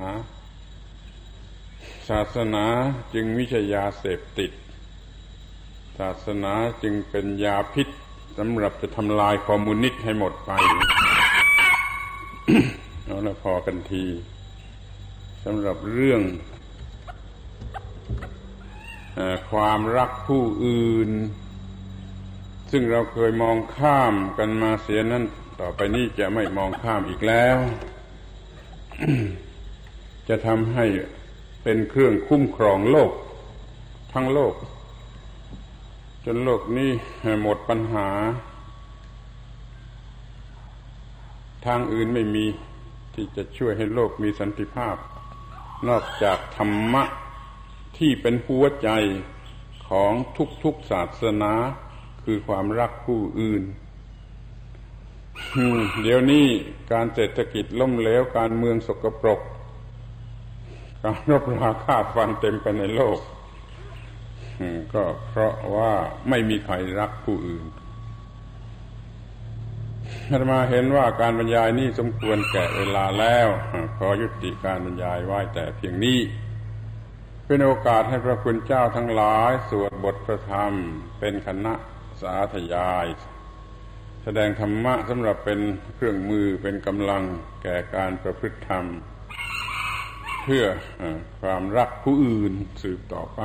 ศาสนาจึงไม่ใช่ยาเสพติด ศาสนาจึงเป็นยาพิษสำหรับจะทำลายคอมมูนิสต์ให้หมดไปเอาละพอกันทีสำหรับเรื่องอความรักผู้อื่น ซึ่งเราเคยมองข้ามกันมาเสียนั้น ต่อไปนี้จะไม่มองข้ามอีกแล้ว จะทำให้ เป็นเครื่องคุ้มครองโลก ทั้งโลก จนโลกนี้หมดปัญหา ทางอื่นไม่มีที่จะช่วยให้โลกมีสันติภาพ นอกจากธรรมะที่เป็นหัวใจของทุกๆศาสนา คือความรักผู้อื่นเดี๋ยวนี้การเศรษฐกิจล่มเหลวการเมืองสกปรก การรบราฆ่าฟันเต็มไปในโลกก็เพราะว่าไม่มีใครรักผู้อื่นอาตมาเห็นว่าการบรรยายนี้สมควรแก่เวลาแล้ว ขอยุติการบรรยายไว้แต่เพียงนี้ เป็นโอกาสให้พระคุณเจ้าทั้งหลาย สวดบทพระธรรม เป็นคณะสาธยาย แสดงธรรมะสำหรับเป็นเครื่องมือเป็นกำลังแก่การประพฤติธรรม เพื่อความรักผู้อื่นสืบต่อไป